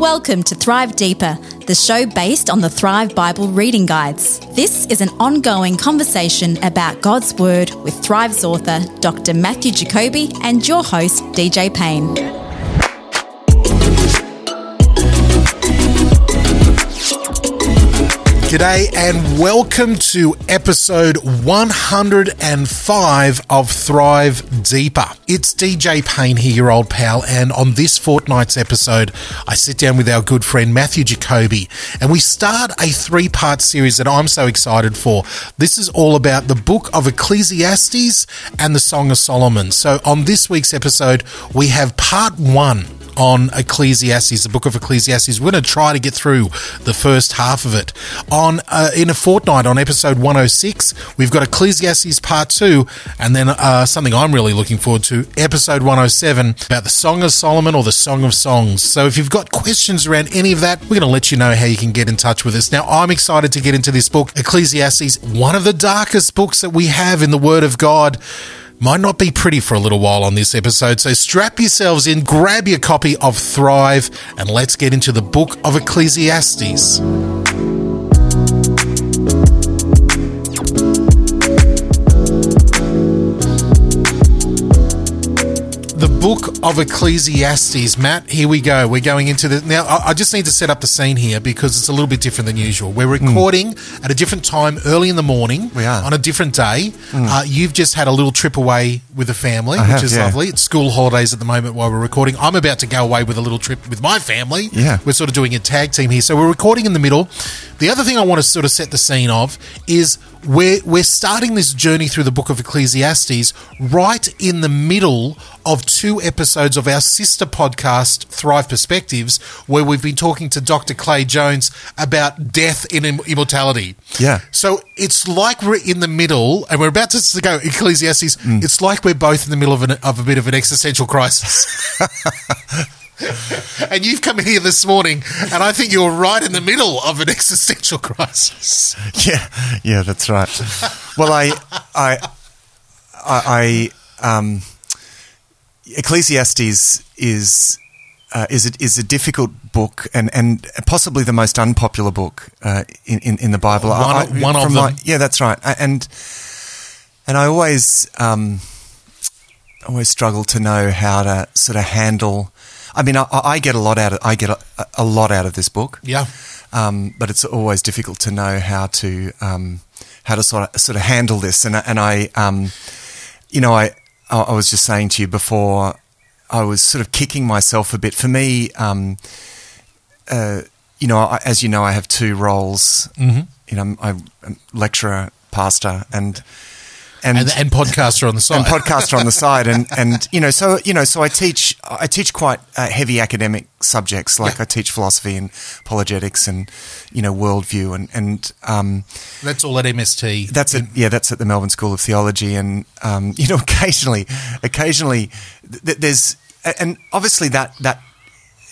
Welcome to Thrive Deeper, the show based on the Thrive Bible reading guides. This is an ongoing conversation about God's Word with Thrive's author, Dr. Matthew Jacoby, and your host, DJ Payne. G'day and welcome to episode 105 of Thrive Deeper. It's DJ Payne here, your old pal, and on this fortnight's episode, I sit down with our good friend Matthew Jacoby and we start a three part series that I'm so excited for. This is all about the book of Ecclesiastes and the Song of Solomon. So on this week's episode, we have part one on Ecclesiastes, the book of Ecclesiastes. We're going to try to get through the first half of it. On uh, in a fortnight, on episode 106, we've got Ecclesiastes part two, and then uh, something I'm really looking forward to, episode 107 about the Song of Solomon or the Song of Songs. So if you've got questions around any of that, we're going to let you know how you can get in touch with us. Now, I'm excited to get into this book, Ecclesiastes, one of the darkest books that we have in the Word of God might not be pretty for a little while on this episode, so strap yourselves in, grab your copy of Thrive, and let's get into the book of Ecclesiastes. the book of Ecclesiastes. Matt, here we go. We're going into the. Now, I just need to set up the scene here because it's a little bit different than usual. We're recording mm. at a different time, early in the morning. We are. On a different day. Mm. Uh, you've just had a little trip away with the family, I which have, is yeah. lovely. It's school holidays at the moment while we're recording. I'm about to go away with a little trip with my family. Yeah. We're sort of doing a tag team here. So we're recording in the middle. The other thing I want to sort of set the scene of is we're, we're starting this journey through the book of Ecclesiastes right in the middle of two episodes of our sister podcast, Thrive Perspectives, where we've been talking to Dr. Clay Jones about death and immortality. Yeah. So it's like we're in the middle, and we're about to go Ecclesiastes. Mm. It's like we're both in the middle of, an, of a bit of an existential crisis. and you've come here this morning, and I think you're right in the middle of an existential crisis. Yeah, yeah, that's right. Well, I, I, I, I um, Ecclesiastes is uh, is a, is a difficult book and, and possibly the most unpopular book uh, in, in, in the Bible. One, I, one of them. My, yeah, that's right. And and I always um, always struggle to know how to sort of handle. I mean, I, I get a lot out of I get a, a lot out of this book. Yeah. Um, but it's always difficult to know how to um, how to sort of sort of handle this. And and I, um, you know, I I was just saying to you before, I was sort of kicking myself a bit. For me, um, uh, you know, I, as you know, I have two roles. Mm-hmm. You know, I'm, I'm lecturer, pastor, and and, and, and podcaster on the side, and podcaster on the side, and and you know, so you know, so I teach I teach quite uh, heavy academic subjects, like yeah. I teach philosophy and apologetics, and you know, worldview, and and um, that's all at MST. That's it. Yeah, that's at the Melbourne School of Theology, and um, you know, occasionally, occasionally, th- there's and obviously that that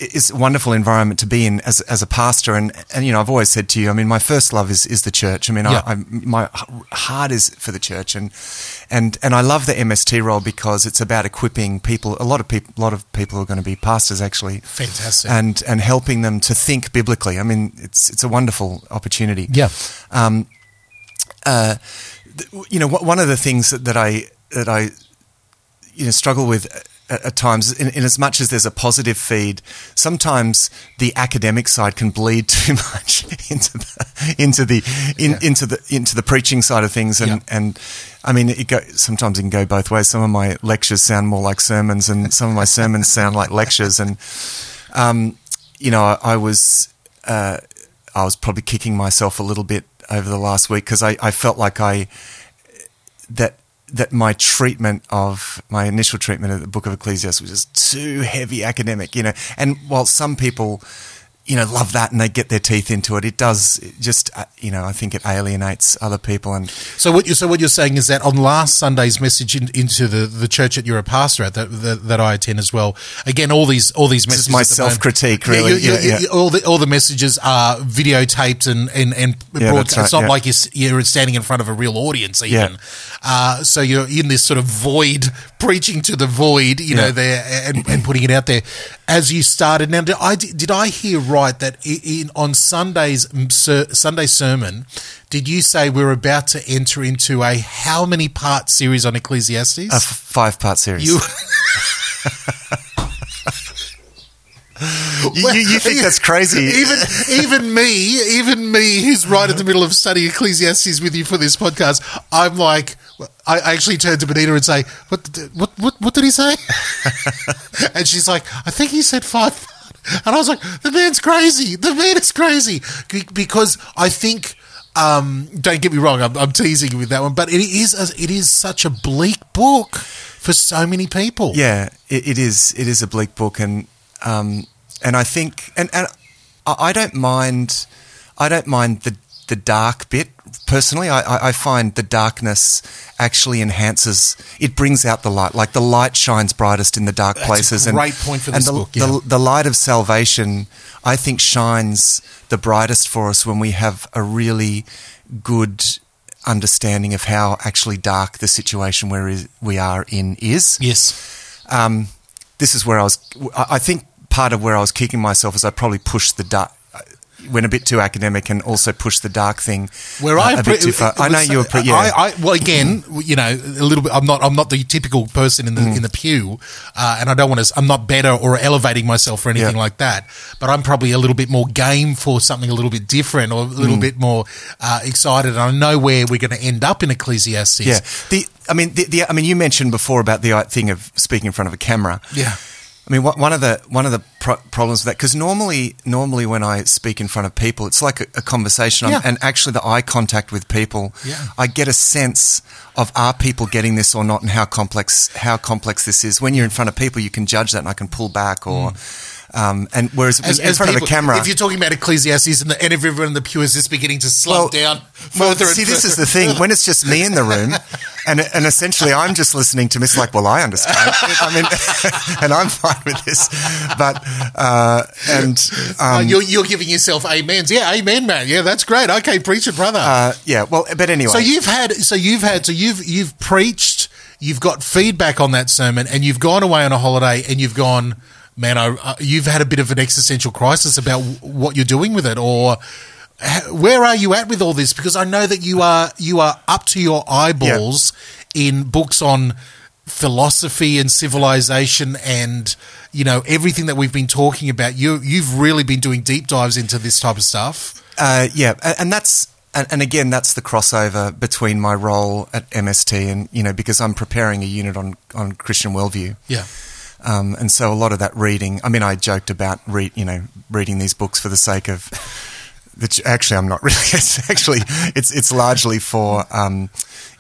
is a wonderful environment to be in as, as a pastor. And, and, you know, I've always said to you, I mean, my first love is, is the church. I mean, yeah. I, I, my heart is for the church. And, and, and I love the MST role because it's about equipping people. A lot of people, a lot of people are going to be pastors actually. Fantastic. And, and helping them to think biblically. I mean, it's, it's a wonderful opportunity. Yeah. Um, uh, you know, one of the things that, that I, that I, you know, struggle with at, at times, in, in, as much as there's a positive feed, sometimes the academic side can bleed too much into the into the in, yeah. into the into the preaching side of things, and yeah. and I mean, it go, sometimes it can go both ways. Some of my lectures sound more like sermons, and some of my sermons sound like lectures, and um, you know, I, I was uh, I was probably kicking myself a little bit over the last week because I, I felt like I that that my treatment of my initial treatment of the book of Ecclesiastes was just too heavy academic, you know. And while some people, you know, love that and they get their teeth into it. It does it just, uh, you know, I think it alienates other people. And So what you so what you're saying is that on last Sunday's message in, into the, the church that you're a pastor at that, that that I attend as well. Again, all these all these this messages. is my the moment- self-critique, Yeah, really. you- you- Yeah, yeah. All the all the messages are videotaped and and and broadcast. right, it's not like you're you're standing in front of a real audience even. Uh, so you're in this sort of void, preaching to the void, you know, there and, and putting it out there. As you started, now did I did I hear right that in on Sunday's Sunday sermon, did you say we're about to enter into a how many part series on Ecclesiastes? a f- five part series. you. You, you, you think that's crazy? even even me, even me, who's right in the middle of studying Ecclesiastes with you for this podcast, I'm like, I I actually turned to Benita and say, "What did- what what what did he say?" and she's like, "I think he said five. And I was like, "The man's crazy. The man is crazy." Because I think. Um, don't get me wrong, I'm, I'm teasing you with that one, but it is a, it is such a bleak book for so many people. Yeah, it, it is. It is a bleak book, and um, and I think, and, and I I don't mind. I don't mind the the dark bit personally. I, I, find the darkness actually enhances. It brings out the light. Like the light shines brightest in the dark That's a places. great and, point for and this the, book, yeah. the, the light of salvation, I think, shines the brightest for us when we have a really good understanding of how actually dark the situation where is, we are in is Yes. um, this is where I was. I I think part of where I was kicking myself is I probably pushed the dark. Went a bit too academic and also pushed the dark thing Where uh, I a pre- bit too far. I know you were. Pre- yeah. I, I, well, again, you know, a little bit. I'm not. I'm not the typical person in the Mm. in the pew, uh, and I don't want to. I'm not better or elevating myself or anything Yeah. like that. But I'm probably a little bit more game for something a little bit different or a little Mm. bit more uh, excited. And I know where we're going to end up in Ecclesiastes. yeah. The. I mean, the, the. I mean, you mentioned before about the uh, thing of speaking in front of a camera. Yeah. I mean, one of the one of the pro- problems with that because normally, normally when I speak in front of people, it's like a, a conversation, Yeah. and actually the eye contact with people, Yeah. I get a sense of are people getting this or not, and how complex how complex this is. When you're in front of people, you can judge that, and I can pull back or. Mm. Um, and whereas As, in front people, of a camera, if you're talking about Ecclesiastes and, the, and everyone in the pew is just beginning to down well, further and see, this is the thing. When it's just me in the room, and and essentially I'm just listening to Miss like, well, I understand. I mean, and I'm fine with this, but uh, and Uh, um, you're, you're giving yourself amens. Yeah, amen, man. Yeah, that's great. Okay, preach it, brother. uh, yeah. Well, but anyway, So you've had, so you've had, so you've you've preached, you've got feedback on that sermon, and you've gone away on a holiday, and you've gone, man, I, uh, you've had a bit of an existential crisis about w- what you're doing with it, or h- where are you at with all this? Because I know that you are you are up to your eyeballs in books on philosophy and civilization and you know everything that we've been talking about you you've really been doing deep dives into this type of stuff Uh, yeah, and that's and again that's the crossover between my role at MST and you know because I'm preparing a unit on on Christian worldview. yeah Um, and so a lot of that reading. I mean, I joked about read, you know, reading these books for the sake of. Which actually, I'm not really. It's actually, it's it's largely for, um,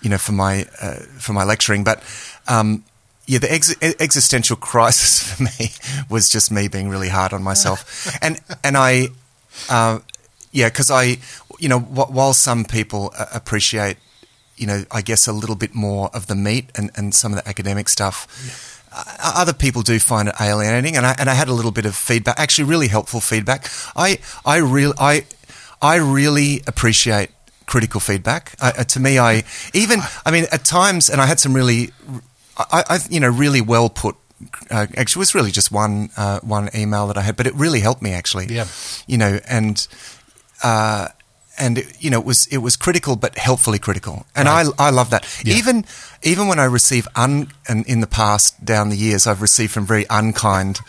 you know, for my uh, for my lecturing. But um, yeah, the ex- existential crisis for me was just me being really hard on myself, and and I, uh, yeah, because I, you know, wh- while some people uh, appreciate, you know, I guess a little bit more of the meat and, and some of the academic stuff. Other people do find it alienating, and I and I had a little bit of feedback, actually, really helpful feedback. I I really I I really appreciate critical feedback. I, uh, to me, I even I mean at times, and I had some really, I, I you know really well put. Uh, actually, it was really just one uh, one email that I had, but it really helped me actually. Yeah. you know, and uh, and it, you know it was it was critical but helpfully critical, and Right. I I love that. Yeah. Even even when I receive un and in the past down the years I've received from very unkind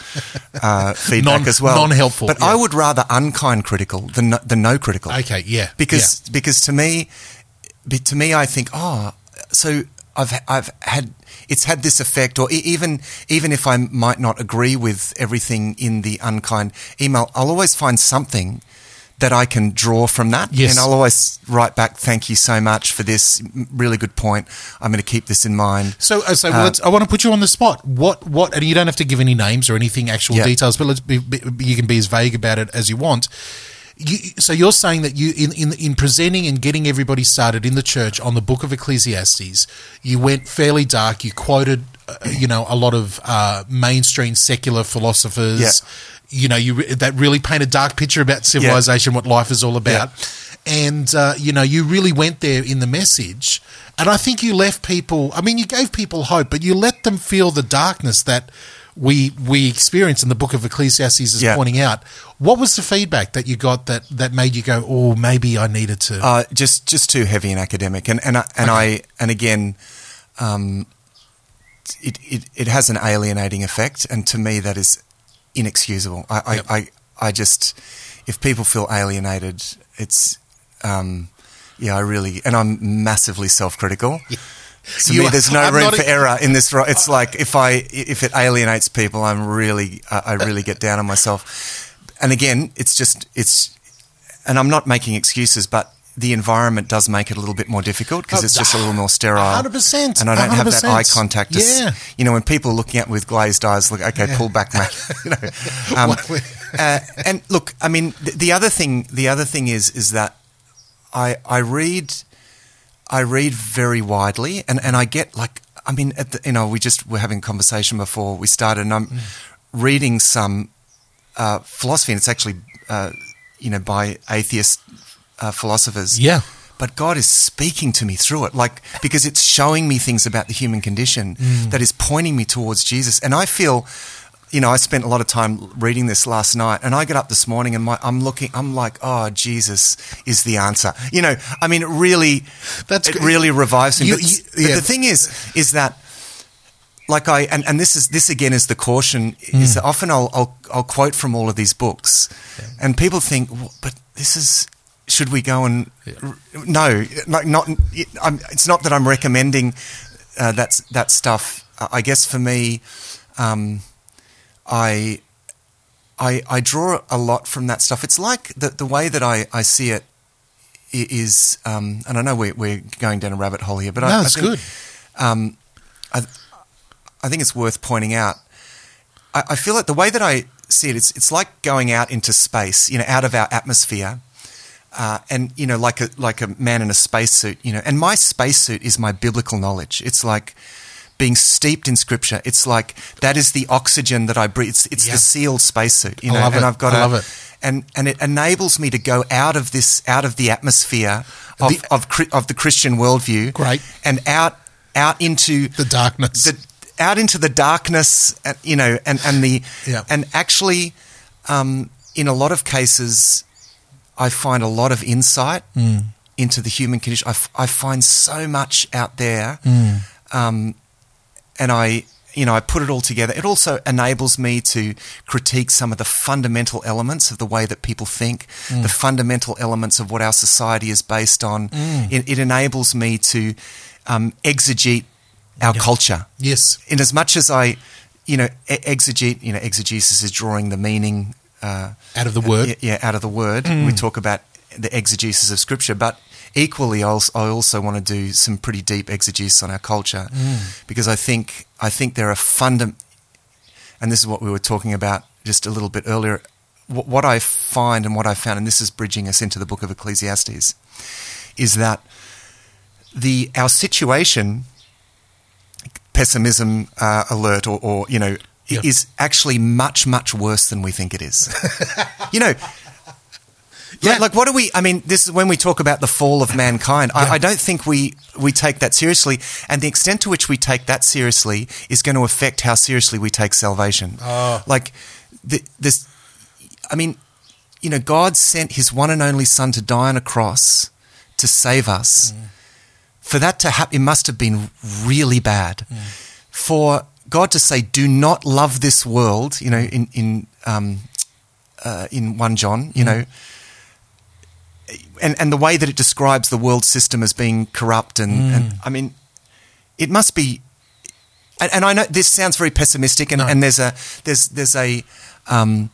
uh, feedback Non- as well, non-helpful, But yeah. I would rather unkind critical than no, than no critical. okay yeah because because to me, to me I think oh so I've I've had it's had this effect or even even if I might not agree with everything in the unkind email I'll always find something that I can draw from that. Yes. And I'll always write back, thank you so much for this really good point. I'm going to keep this in mind. So, uh, so Uh, let's, I want to put you on the spot. What, what, and you don't have to give any names or anything, actual Yeah. details, but let's be, be, you can be as vague about it as you want. You, so you're saying that you, in, in, in presenting and getting everybody started in the church on the book of Ecclesiastes, you went fairly dark. You quoted, uh, you know, a lot of uh, mainstream secular philosophers. Yeah. You know, you that really paint a dark picture about civilization, what life is all about. And, uh, you know, you really went there in the message. And I think you left people, I mean, you gave people hope, but you let them feel the darkness that we we experience in the book of Ecclesiastes is Yeah. pointing out. What was the feedback that you got that, that made you go, oh, maybe I needed to? Uh, just just too heavy and academic, and and I, and Okay. I and again, um, it, it it has an alienating effect, and to me that is inexcusable. I I, Yep. I, I just if people feel alienated, it's um, yeah, I really and I'm massively self critical. To You me, there's no I'm room for a- error in this. It's like if I if it alienates people, I'm really I really get down on myself. And again, it's just it's, and I'm not making excuses, but the environment does make it a little bit more difficult because Oh, it's just a little more sterile. 100%, And I don't have that eye contact. to Yeah. You know, when people are looking at me with glazed eyes, look, okay, pull back, mate. you know, um, uh, and look, I mean, the, the other thing, the other thing is, is that I, I read, I read very widely, and, and I get like, I mean, at the, you know, we just were having a conversation before we started, and I'm Mm. reading some uh, philosophy, and it's actually, uh, you know, by atheist uh, philosophers. Yeah. But God is speaking to me through it, like because it's showing me things about the human condition Mm. that is pointing me towards Jesus. And I feel, you know, I spent a lot of time reading this last night, and I get up this morning and my, I'm looking, I'm like, oh, Jesus is the answer. You know, I mean, it really, That's it good. really revives me. You- but, you- but the thing is, is that like I and, and this is this again is the caution is that often I'll, I'll I'll quote from all of these books, and people think, "Well, but this is should we go and r- no, like not it, I'm, it's not that I'm recommending uh, that's that stuff. I guess for me, um, I. I, I draw a lot from that stuff. It's like the, the way that I, I see it is, um, and I know we're, we're going down a rabbit hole here, but I, no, I think, good. um, I, I think it's worth pointing out. I, I feel like the way that I see it, it's it's like going out into space, you know, out of our atmosphere, uh, and you know, like a like a man in a spacesuit, you know. And my spacesuit is my biblical knowledge. It's like being steeped in Scripture. It's like that is the oxygen that I breathe. It's, it's Yeah. the sealed spacesuit, you I know. love and it. I've got I a- love it. and and it enables me to go out of this out of the atmosphere of The- of, Chri- of the Christian worldview, Great. and out out into The darkness. the, out into the darkness, you know, and and the Yeah. and actually, um, in a lot of cases, I find a lot of insight Mm. into the human condition. I, f- I find so much out there, Mm. um, and I. You know, I put it all together. It also enables me to critique some of the fundamental elements of the way that people think, Mm. the fundamental elements of what our society is based on. Mm. It, it enables me to um, exegete our culture yes. in as much as I, you know, exegete, you know, exegesis is drawing the meaning uh, Out of the word. yeah, yeah, out of the word. We talk about the exegesis of scripture, but equally, I also, want to do some pretty deep exegesis on our culture because I think I think there are fundam, and this is what we were talking about just a little bit earlier. What, what I find and what I found, and this is bridging us into the book of Ecclesiastes, is that the our situation pessimism uh, alert or, or you know i- Yeah. is actually much much worse than we think it is you know Yeah. like, like what do we i mean this is when we talk about the fall of mankind Yeah. I, I don't think we we take that seriously and the extent to which we take that seriously is going to affect how seriously we take salvation Oh. like the, this i mean you know god sent his one and only son to die on a cross to save us mm. for that to happen, it must have been really bad. Mm. For God to say, "Do not love this world," you know, in in um, uh, in one John, you know, and and the way that it describes the world system as being corrupt, and, and I mean, it must be. And, and I know this sounds very pessimistic, and, No. and there's a there's there's a um,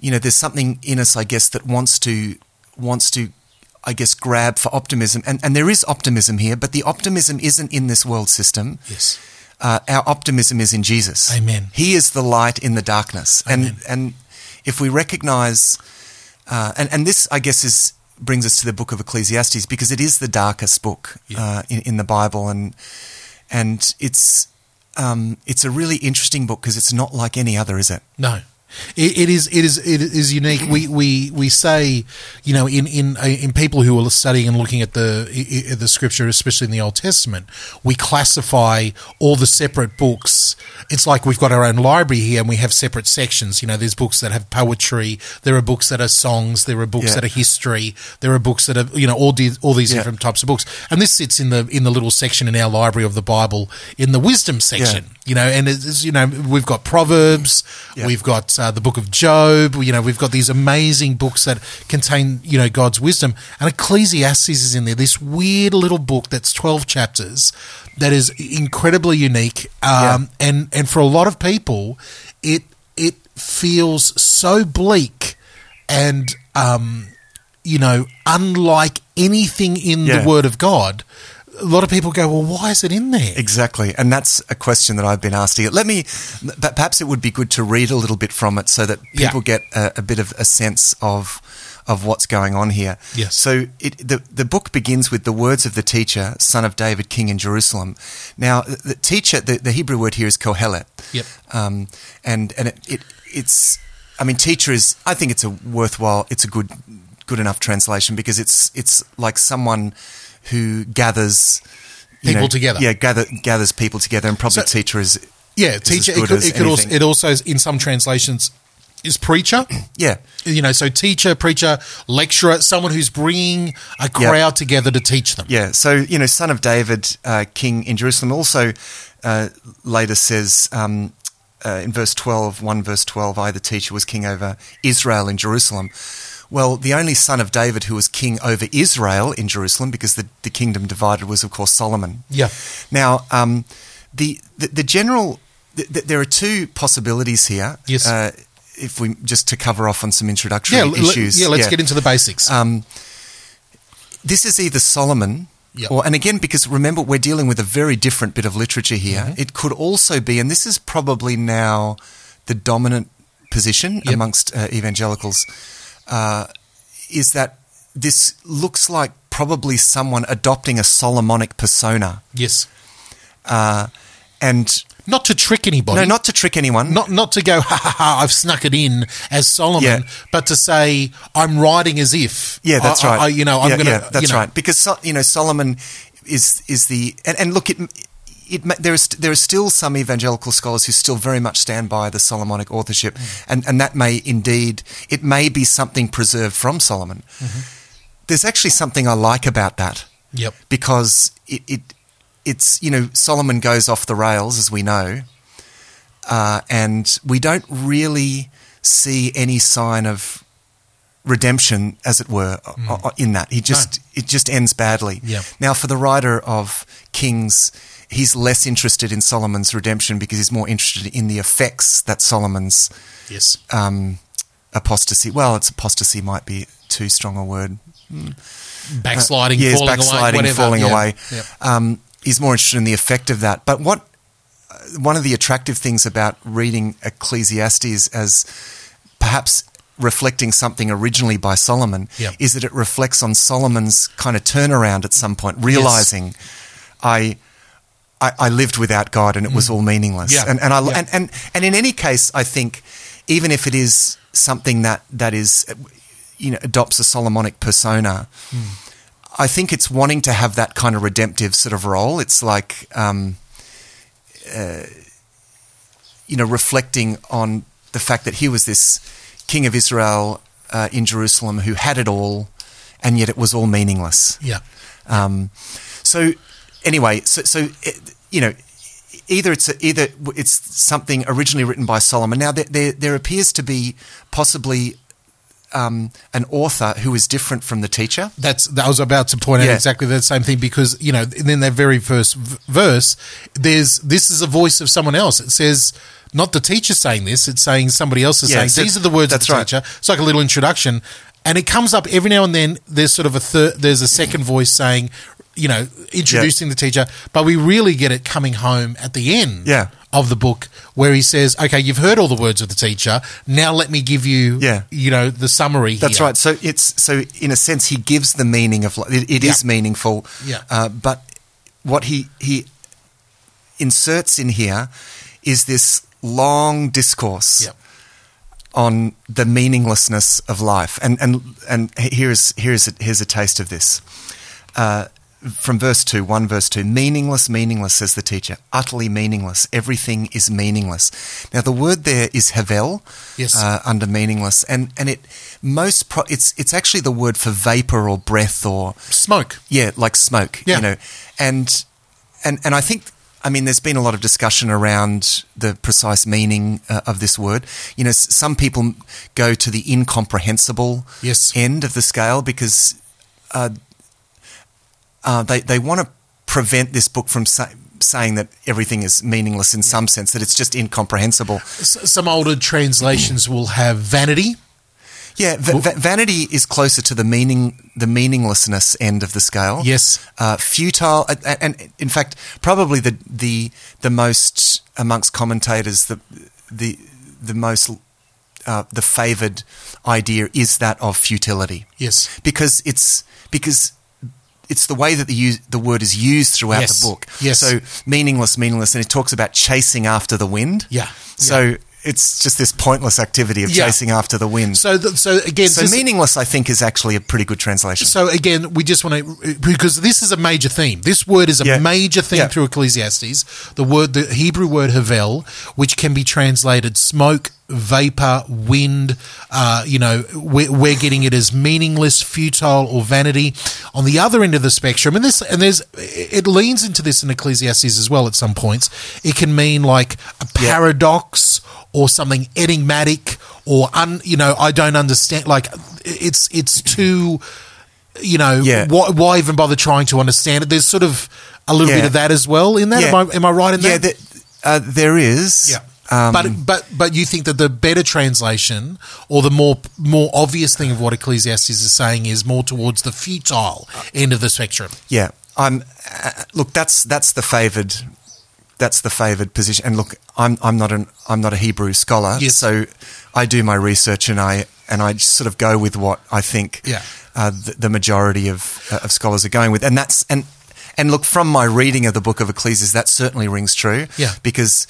you know there's something in us, I guess, that wants to wants to, I guess, grab for optimism. And, and there is optimism here, but the optimism isn't in this world system. Yes. Uh, our optimism is in Jesus. Amen. He is the light in the darkness. Amen. And, and if we recognize, uh, and, and this, I guess, is brings us to the book of Ecclesiastes because it is the darkest book Yeah. uh, in, in the Bible. And, and it's, um, it's a really interesting book because it's not like any other, is it? No. It, it is. It is. It is unique. We, we, we say, you know, in in uh, in people who are studying and looking at the the scripture, especially in the Old Testament, we classify all the separate books. It's like we've got our own library here, and we have separate sections. You know, there's books that have poetry. There are books that are songs. There are books Yeah. that are history. There are books that are you know all the, all these Yeah. different types of books. And this sits in the in the little section in our library of the Bible in the wisdom section. You know, and it's, you know we've got Proverbs. Yeah. We've got uh, the book of Job. You know, we've got these amazing books that contain, you know, God's wisdom. And Ecclesiastes is in there, this weird little book that's 12 chapters that is incredibly unique. Um, and, and for a lot of people, it, it feels so bleak and, um, you know, unlike anything in Yeah. the Word of God. A lot of people go, well, why is it in there? Exactly, and that's a question that I've been asking. Let me, perhaps it would be good to read a little bit from it so that Yeah. people get a, a bit of a sense of of what's going on here. Yes. So it, the the book begins with the words of the teacher, son of David, king in Jerusalem. Now, the teacher, the, the Hebrew word here is kohelet. Yep. Um, and and it, it it's, I mean, teacher is. I think it's a worthwhile. It's a good good enough translation because it's it's like someone who gathers People know, together. Yeah, gather, gathers people together, and probably So- teacher is Yeah, is teacher. It could, it could also, it also, in some translations, is preacher. yeah, You know, so teacher, preacher, lecturer, someone who's bringing a Yeah. crowd together to teach them. yeah. So you know, son of David, uh, king in Jerusalem. Also, uh, later says. Um, uh, in verse 12, 1 verse 12, I, the teacher, was king over Israel in Jerusalem. Well, the only son of David who was king over Israel in Jerusalem, because the, the kingdom divided, was, of course, Solomon. Yeah. Now, um, the, the the general th- th- there are two possibilities here. Yes. Uh, if we just to cover off on some introductory Yeah, issues. yeah, let's get into the basics. Um, this is either Solomon. Yep. Or, and again, because remember, we're dealing with a very different bit of literature here. Mm-hmm. It could also be, and this is probably now the dominant position Yep. amongst uh, evangelicals, uh, is that this looks like probably someone adopting a Solomonic persona. yes. Uh, and Not to trick anybody. no, not to trick anyone. Not, not to go, ha ha ha, I've snuck it in as Solomon, Yeah. but to say, I'm writing as if. Yeah, that's I- right. I, you know, I'm yeah, going to. yeah, that's right. Because you know Solomon is is the and, and look it. It, there is there are still some evangelical scholars who still very much stand by the Solomonic authorship, Mm. and, and that may indeed it may be something preserved from Solomon. Mm-hmm. There's actually something I like about that Yep. because it, it it's you know Solomon goes off the rails as we know, uh, and we don't really see any sign of redemption, as it were, o- in that. He just it just ends badly. Yeah. Now, for the writer of Kings, he's less interested in Solomon's redemption because he's more interested in the effects that Solomon's Yes. um, apostasy. Well, it's apostasy might be too strong a word. Backsliding, yes, falling backsliding, away, whatever. falling Yeah. away. Yep. Um, he's more interested in the effect of that. But what uh, one of the attractive things about reading Ecclesiastes as perhaps reflecting something originally by Solomon is that it reflects on Solomon's kind of turnaround at some point, realizing I. I, I lived without God and it was all meaninless. Mm. Yeah. And, and, I, Yeah. and, and, and in any case, I think even if it is something that, that is, you know, adopts a Solomonic persona, I think it's wanting to have that kind of redemptive sort of role. It's like, um, uh, you know, reflecting on the fact that he was this king of Israel uh, in Jerusalem who had it all, and yet it was all meaningless. Yeah. Um, so anyway, so, so it, you know, either it's a, either it's something originally written by Solomon. Now there there, there appears to be possibly um, an author who is different from the teacher. That's I was about to point out Yeah. exactly the same thing because you know in that very first v- verse, there's this is a voice of someone else. It says not the teacher saying this; it's saying somebody else is Yeah, saying so these are the words of the right. teacher. It's like a little introduction. and it comes up every now and then. There's sort of a third. There's a second voice saying, you know, introducing the teacher, but we really get it coming home at the end Yeah. of the book where he says, "Okay, you've heard all the words of the teacher. Now let me give you, Yeah. you know, the summary." That's here." right. So it's so in a sense he gives the meaning of li- it, it is Yeah. meaningful. Yeah. Uh, but what he he inserts in here is this long discourse on the meaninglessness of life, and and and here's here's a, here's a taste of this. Uh, from verse 2, 1 verse 2, meaningless, meaningless, says the teacher, utterly meaningless, everything is meaningless. Now, the word there is havel, Yes. uh, under meaningless, and, and it most, pro- it's, it's actually the word for vapor or breath or, Smoke. yeah, like smoke, Yeah. you know, and, and, and I think, I mean, there's been a lot of discussion around the precise meaning uh, of this word. You know, s- some people go to the incomprehensible Yes. end of the scale because uh, uh, they they want to prevent this book from sa- saying that everything is meaningless in some sense, that it's just incomprehensible. S- some older translations will have vanity. Yeah, va- va- vanity is closer to the meaning, the meaninglessness end of the scale. Yes. uh, futile, and, and in fact, probably the the the most amongst commentators, the the the most uh, the favoured idea is that of futility. Yes. because it's because it's the way that the use, the word is used throughout Yes. the book. Yes. So meaningless, meaningless, and it talks about chasing after the wind. Yeah. So it's just this pointless activity of Yeah. chasing after the wind. So, So, th- so again, just- meaningless, I think, is actually a pretty good translation. So again, we just want to because this is a major theme. This word is a Yeah. major theme Yeah. through Ecclesiastes. The word, the Hebrew word havel, which can be translated smoke, vapor, wind. Uh, you know, we're, we're getting it as meaningless, futile, or vanity. On the other end of the spectrum, and this and there's it leans into this in Ecclesiastes as well. At some points, it can mean like a Yeah. paradox or something enigmatic or un. You know, I don't understand. Like it's it's too you know, Yeah. why, why even bother trying to understand it? There's sort of a little Yeah. bit of that as well in that. Yeah. Am I am I right in yeah, that? there, uh, there is. yeah. Um, but but but you think that the better translation or the more more obvious thing of what Ecclesiastes is saying is more towards the futile end of the spectrum. Yeah, I'm. Uh, look, that's that's the favoured. That's the favoured position. And look, I'm I'm not an I'm not a Hebrew scholar, Yes. so I do my research and I and I sort of go with what I think. Yeah. Uh, the, the majority of uh, of scholars are going with, and that's and and look from my reading of the book of Ecclesiastes, that certainly rings true. Yeah. because.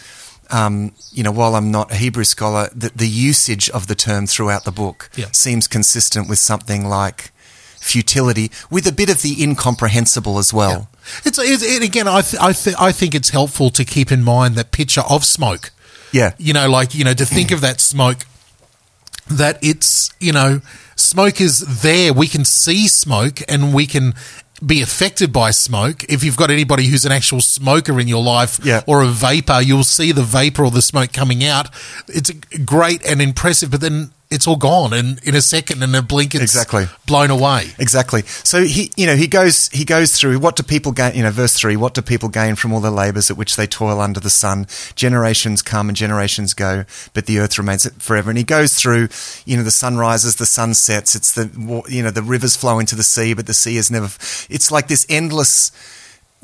Um, you know, while I'm not a Hebrew scholar, the, the usage of the term throughout the book Yeah. seems consistent with something like futility, with a bit of the incomprehensible as well. It's, it's it, again, I th- I, th- I think it's helpful to keep in mind that picture of smoke. Yeah. you know, like, you know, to think of that smoke, that it's, you know, smoke is there. We can see smoke and we can be affected by smoke. If you've got anybody who's an actual smoker in your life Yeah. or a vapor, you'll see the vapor or the smoke coming out. It's great and impressive, but then it's all gone and in a second and a blink it's Exactly. blown away. Exactly. So he, you know, he goes, he goes through what do people gain? You know, verse three: What do people gain from all the labours at which they toil under the sun? Generations come and generations go, but the earth remains forever. And he goes through, you know, the sun rises, the sun sets. It's the, you know, the rivers flow into the sea, but the sea is never. It's like this endless.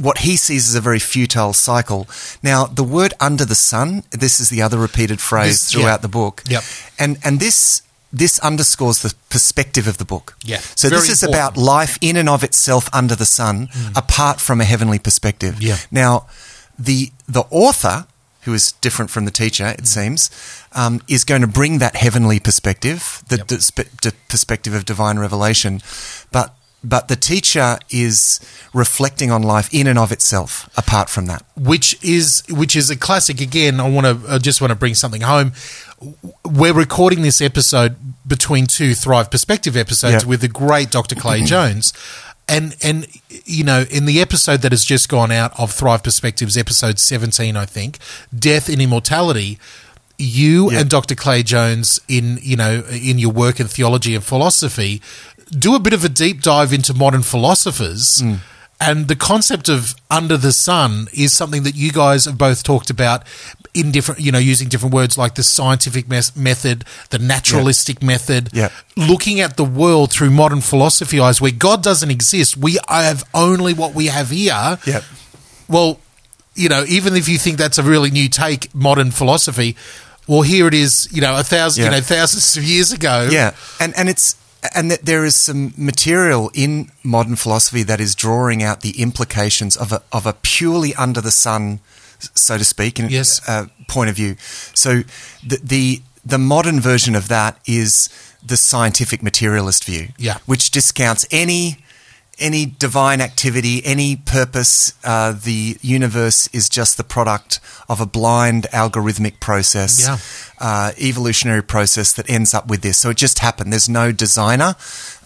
What he sees as a very futile cycle. Now, the word "under the sun." This is the other repeated phrase This- throughout yeah. the book. Yep. And and this this underscores the perspective of the book. Yeah. So this is important. about life in and of itself under the sun, apart from a heavenly perspective. Yeah. Now, the the author, who is different from the teacher, it seems, um, is going to bring that heavenly perspective, the, Yep. the spe- the perspective of divine revelation, but. But the teacher is reflecting on life in and of itself, apart from that. which is which is a classic. Again, I want to I just want to bring something home. We're recording this episode between two Thrive Perspective episodes Yeah. with the great Dr. Clay Jones. And and you know, in the episode that has just gone out of Thrive Perspectives, episode seventeen, I think, Death and Immortality, you Yeah. and Dr. Clay Jones in you know in your work in theology and philosophy do a bit of a deep dive into modern philosophers hmm. And the concept of under the sun is something that you guys have both talked about in different, you know, using different words like the scientific mes- method, the naturalistic method, Yeah. looking at the world through modern philosophy eyes, where God doesn't exist. We have only what we have here. Yep. Well, you know, even if you think that's a really new take, modern philosophy, well, here it is, you know, a thousand, you know, thousands of years ago. Yeah, and and it's and that there is some material in modern philosophy that is drawing out the implications of a of a purely under the sun, so to speak, in, Yes. uh, point of view. So the the the modern version of that is the scientific materialist view, Yeah. which discounts any any divine activity, any purpose. Uh, the universe is just the product of a blind algorithmic process, Yeah. Uh, evolutionary process that ends up with this. So it just happened. There's no designer.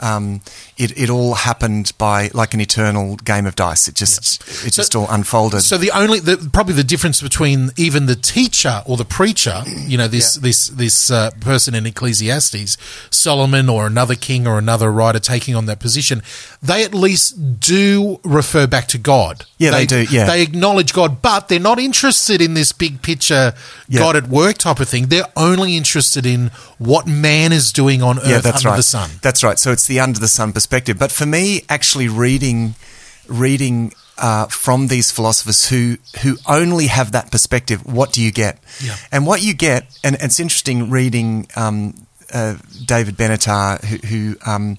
Um, it, it all happened by like an eternal game of dice. It just it So- just all unfolded. So the only, the, probably the difference between even the teacher or the preacher, you know, this Yeah. this this uh, person in Ecclesiastes, Solomon or another king or another writer taking on that position, they at least do refer back to God. Yeah, they do, yeah. they acknowledge God, but they're not interested in this big picture Yeah. God at work type of thing. They're only interested in what man is doing on earth yeah, that's under right. the sun. That's right. So it's the under the sun perspective. But for me, actually reading, reading uh, from these philosophers who who only have that perspective, what do you get? Yeah. And what you get, and it's interesting reading um, uh, David Benatar, who, who um,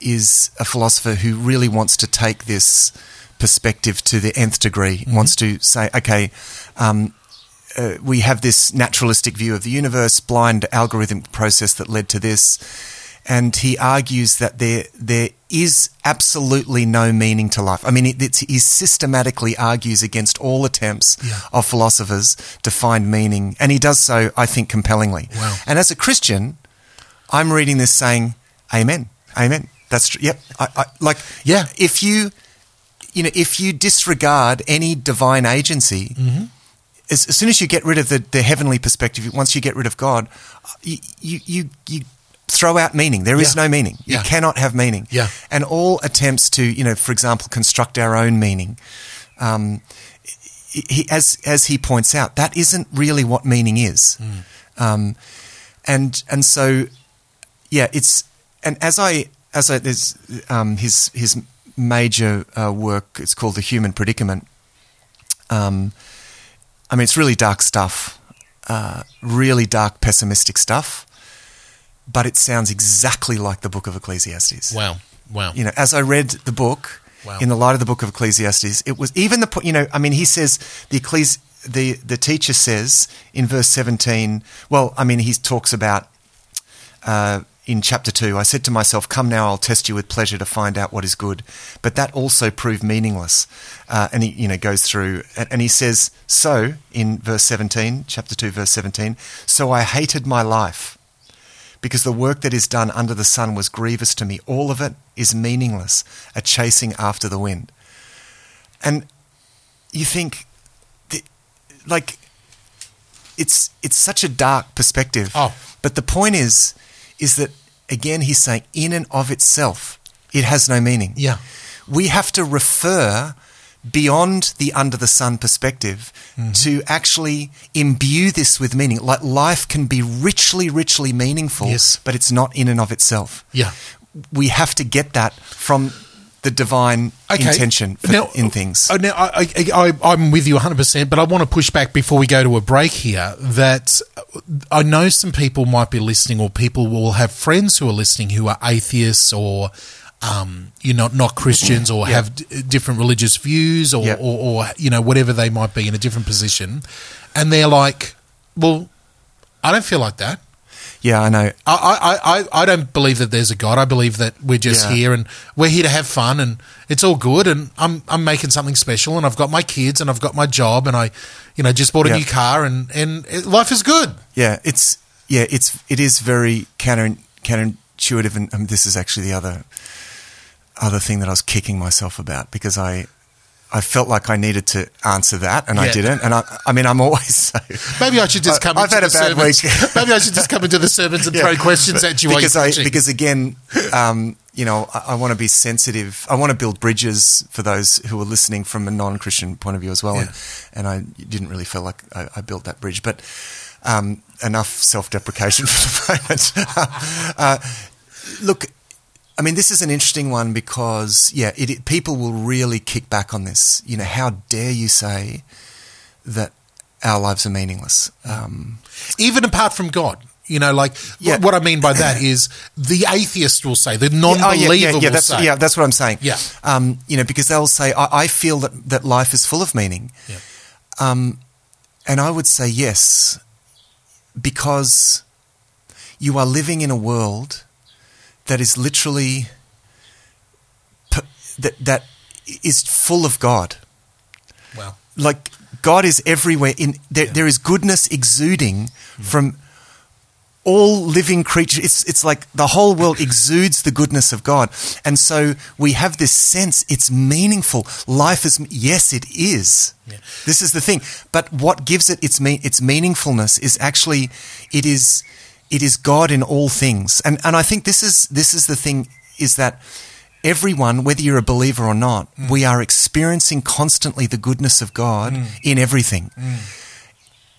is a philosopher who really wants to take this perspective to the nth degree. Wants to say, okay. Um, uh, we have this naturalistic view of the universe, blind algorithmic process that led to this, and he argues that there there is absolutely no meaning to life. I mean, it, it's, he systematically argues against all attempts Yeah. of philosophers to find meaning, and he does so, I think, compellingly. Wow. And as a Christian, I'm reading this saying, "Amen, Amen." That's true. Yep. I, I, like, Yeah. If you, you know, if you disregard any divine agency, as, as soon as you get rid of the, the heavenly perspective, once you get rid of God, you you you, you throw out meaning. There is Yeah. no meaning. You cannot have meaning. Yeah. And all attempts to, you know, for example, construct our own meaning. Um, he, as as he points out, that isn't really what meaning is. Um, and and so, yeah, it's and as I as I there's um, his his major uh, work. It's called the Human Predicament. Um, I mean, it's really dark stuff, uh, really dark, pessimistic stuff. But it sounds exactly like the Book of Ecclesiastes Wow, wow. you know, as I read the book Wow. in the light of the book of Ecclesiastes, it was even the you know, I mean, he says the Ecclesi- the the teacher says in verse seventeen. Well, I mean, he talks about uh, in chapter two. I said to myself, "Come now, I'll test you with pleasure to find out what is good." But that also proved meaningless. Uh, and he you know goes through and, and he says, "So in verse seventeen, chapter two, verse seventeen, so I hated my life." because the work that is done under the sun was grievous to me. All of it is meaningless, a chasing after the wind. And you think, like, it's it's such a dark perspective. Oh. But the point is, is that again he's saying, in and of itself, it has no meaning. Yeah. We have to refer beyond the under the sun perspective Mm-hmm. to actually imbue this with meaning. Like life can be richly, richly meaningful, Yes. but it's not in and of itself. Yeah. We have to get that from the divine intention for, in things. uh, Now, I, I, I, I'm with you 100%, but I want to push back before we go to a break here that I know some people might be listening, or people will have friends who are listening who are atheists or. Um, you're not not Christians or Yeah. have d- different religious views or, Yeah. or, or you know whatever they might be in a different position, and they're like, "Well, I don't feel like that. Yeah, I know. I, I, I, I don't believe that there's a God. I believe that we're just Yeah. here and we're here to have fun and it's all good and I'm I'm making something special and I've got my kids and I've got my job and I, you know, just bought a Yeah. new car and and it, life is good. Yeah, it's yeah, it's it is very counter counterintuitive, and um, this is actually the other other thing that I was kicking myself about because I I felt like I needed to answer that and Yeah. I didn't, and I I mean I'm always so. Maybe I should just come. I've into had a the bad servants. week. Maybe I should just come into the servants and Yeah, throw questions at you because I because again, um, you know, I, I want to be sensitive. I want to build bridges for those who are listening from a non-Christian point of view as well. Yeah. And, and I didn't really feel like I, I built that bridge, but um, enough self-deprecation for the moment. uh, look, I mean, this is an interesting one because, yeah, it, it, people will really kick back on this. You know, how dare you say that our lives are meaningless? Um, Even apart from God. You know, like Yeah. what I mean by that is the atheist will say, the Oh, non-believer yeah, yeah, yeah, will that's, say, yeah, that's what I'm saying. Yeah. Um, you know, because they'll say, I, I feel that, that life is full of meaning. Yeah. Um, and I would say yes, because you are living in a world that is literally that that is full of God. well, Like God is everywhere. In there, there is goodness exuding from all living creatures. It's it's like the whole world exudes the goodness of God, and so we have this sense it's meaningful. Life is yes, it is. Yeah. This is the thing. But what gives it its mean its meaningfulness is actually it is it is God in all things, and and I think this is this is the thing is that. Everyone, whether you're a believer or not, we are experiencing constantly the goodness of God in everything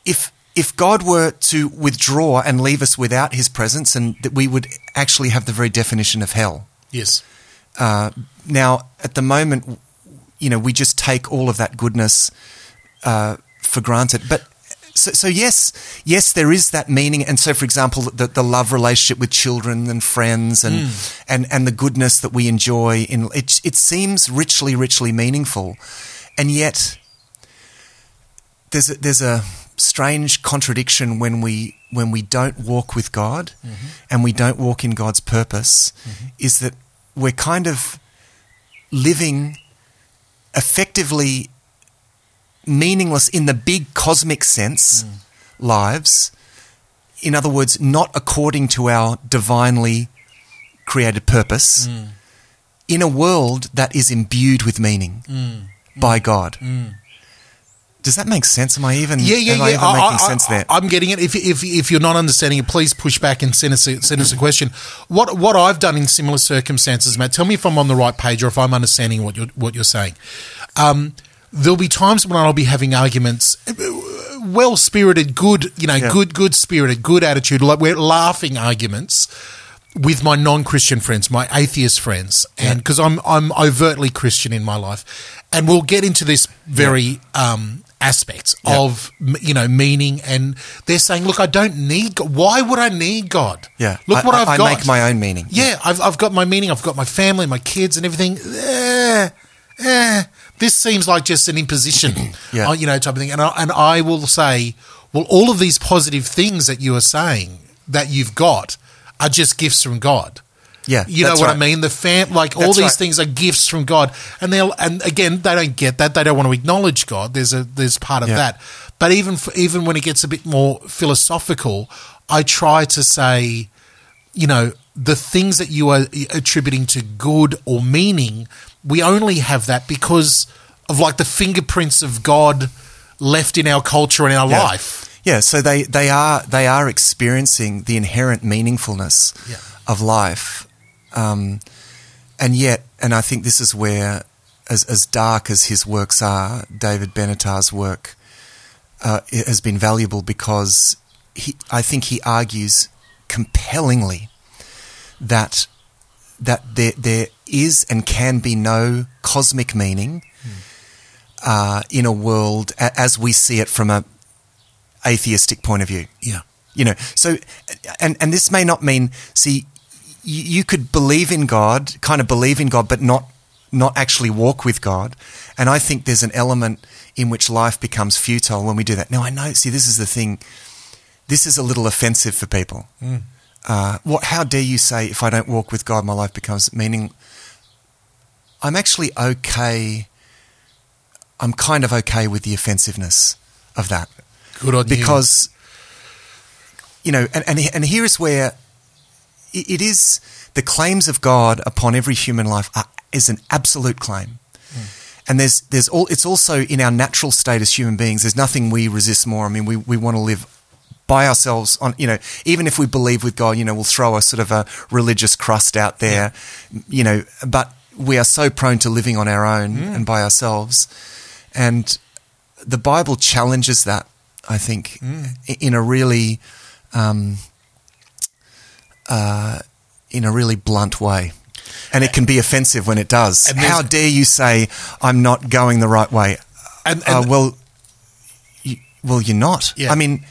if if God were to withdraw and leave us without His presence, and that we would actually have the very definition of hell. yes. Uh, now, at the moment, you know, we just take all of that goodness uh, for granted. But so, so yes, yes, there is that meaning. And so, for example, the, the love relationship with children and friends, and hmm. and and the goodness that we enjoy in it, it seems richly, richly meaningful, and yet there's a, there's a strange contradiction when we when we don't walk with God mm-hmm. and we don't walk in God's purpose mm-hmm. is that we're kind of living effectively meaningless in the big cosmic sense mm. lives in other words not according to our divinely created purpose mm. in a world that is imbued with meaning mm. by God does that make sense? Am I even? Yeah, yeah, am yeah. I even I- making I- sense there? I, am getting it. If, if if you're not understanding it, please push back and send us a, send us a question. What what I've done in similar circumstances, Matt. Tell me if I'm on the right page or if I'm understanding what you're what you're saying. Um, there'll be times when I'll be having arguments, well spirited, good, you know, Yeah. good good spirited, good attitude. Like we're laughing arguments with my non-Christian friends, my atheist friends, and because I'm I'm overtly Christian in my life, and we'll get into this very um, aspect Yeah. of you know meaning, and they're saying, look, I don't need. God. Why would I need God? Yeah. look I- what I- have I got. make my own meaning. Yeah, I've I've got my meaning. I've got my family, my kids, and everything. Eh, eh. This seems like just an imposition, Yeah. uh, you know, type of thing. And I, and I will say, well, all of these positive things that you are saying that you've got are just gifts from God. Yeah, You know that's what I mean? The fam, like all these right. things are gifts from God, and they'll, and again, they don't get that. They don't want to acknowledge God. There's a, there's part of Yeah. that. But even, for, even when it gets a bit more philosophical, I try to say, you know, the things that you are attributing to good or meaning, we only have that because of like the fingerprints of God left in our culture and our Yeah. life. Yeah, so they, they are they are experiencing the inherent meaningfulness Yeah. of life, um, and yet, and I think this is where, as as dark as his works are, David Benatar's work uh, has been valuable because he, I think he argues compellingly that that there there is and can be no cosmic meaning uh, in a world a- as we see it from a atheistic point of view. Yeah. You know, so and and this may not mean see you, you could believe in God, kind of believe in God, but not not actually walk with God. And I think there's an element in which life becomes futile when we do that. Now I know. See, this is the thing. This is a little offensive for people. Uh, what? How dare you say if I don't walk with God, my life becomes meaning? I'm actually okay. I'm kind of okay with the offensiveness of that Good on because you know and, and and here is where it, it is the claims of God upon every human life are, is an absolute claim and there's there's all it's also in our natural state as human beings there's nothing we resist more I mean we, we want to live by ourselves on, you know, even if we believe with God, you know, we'll throw a sort of a religious crust out there, you know, but we are so prone to living on our own Mm. and by ourselves. And the Bible challenges that, I think, Mm. in a really, um, uh, in a really blunt way. And it can be offensive when it does. And How dare you say I'm not going the right way? And, Uh, well, you, well, you're not. Yeah. I mean,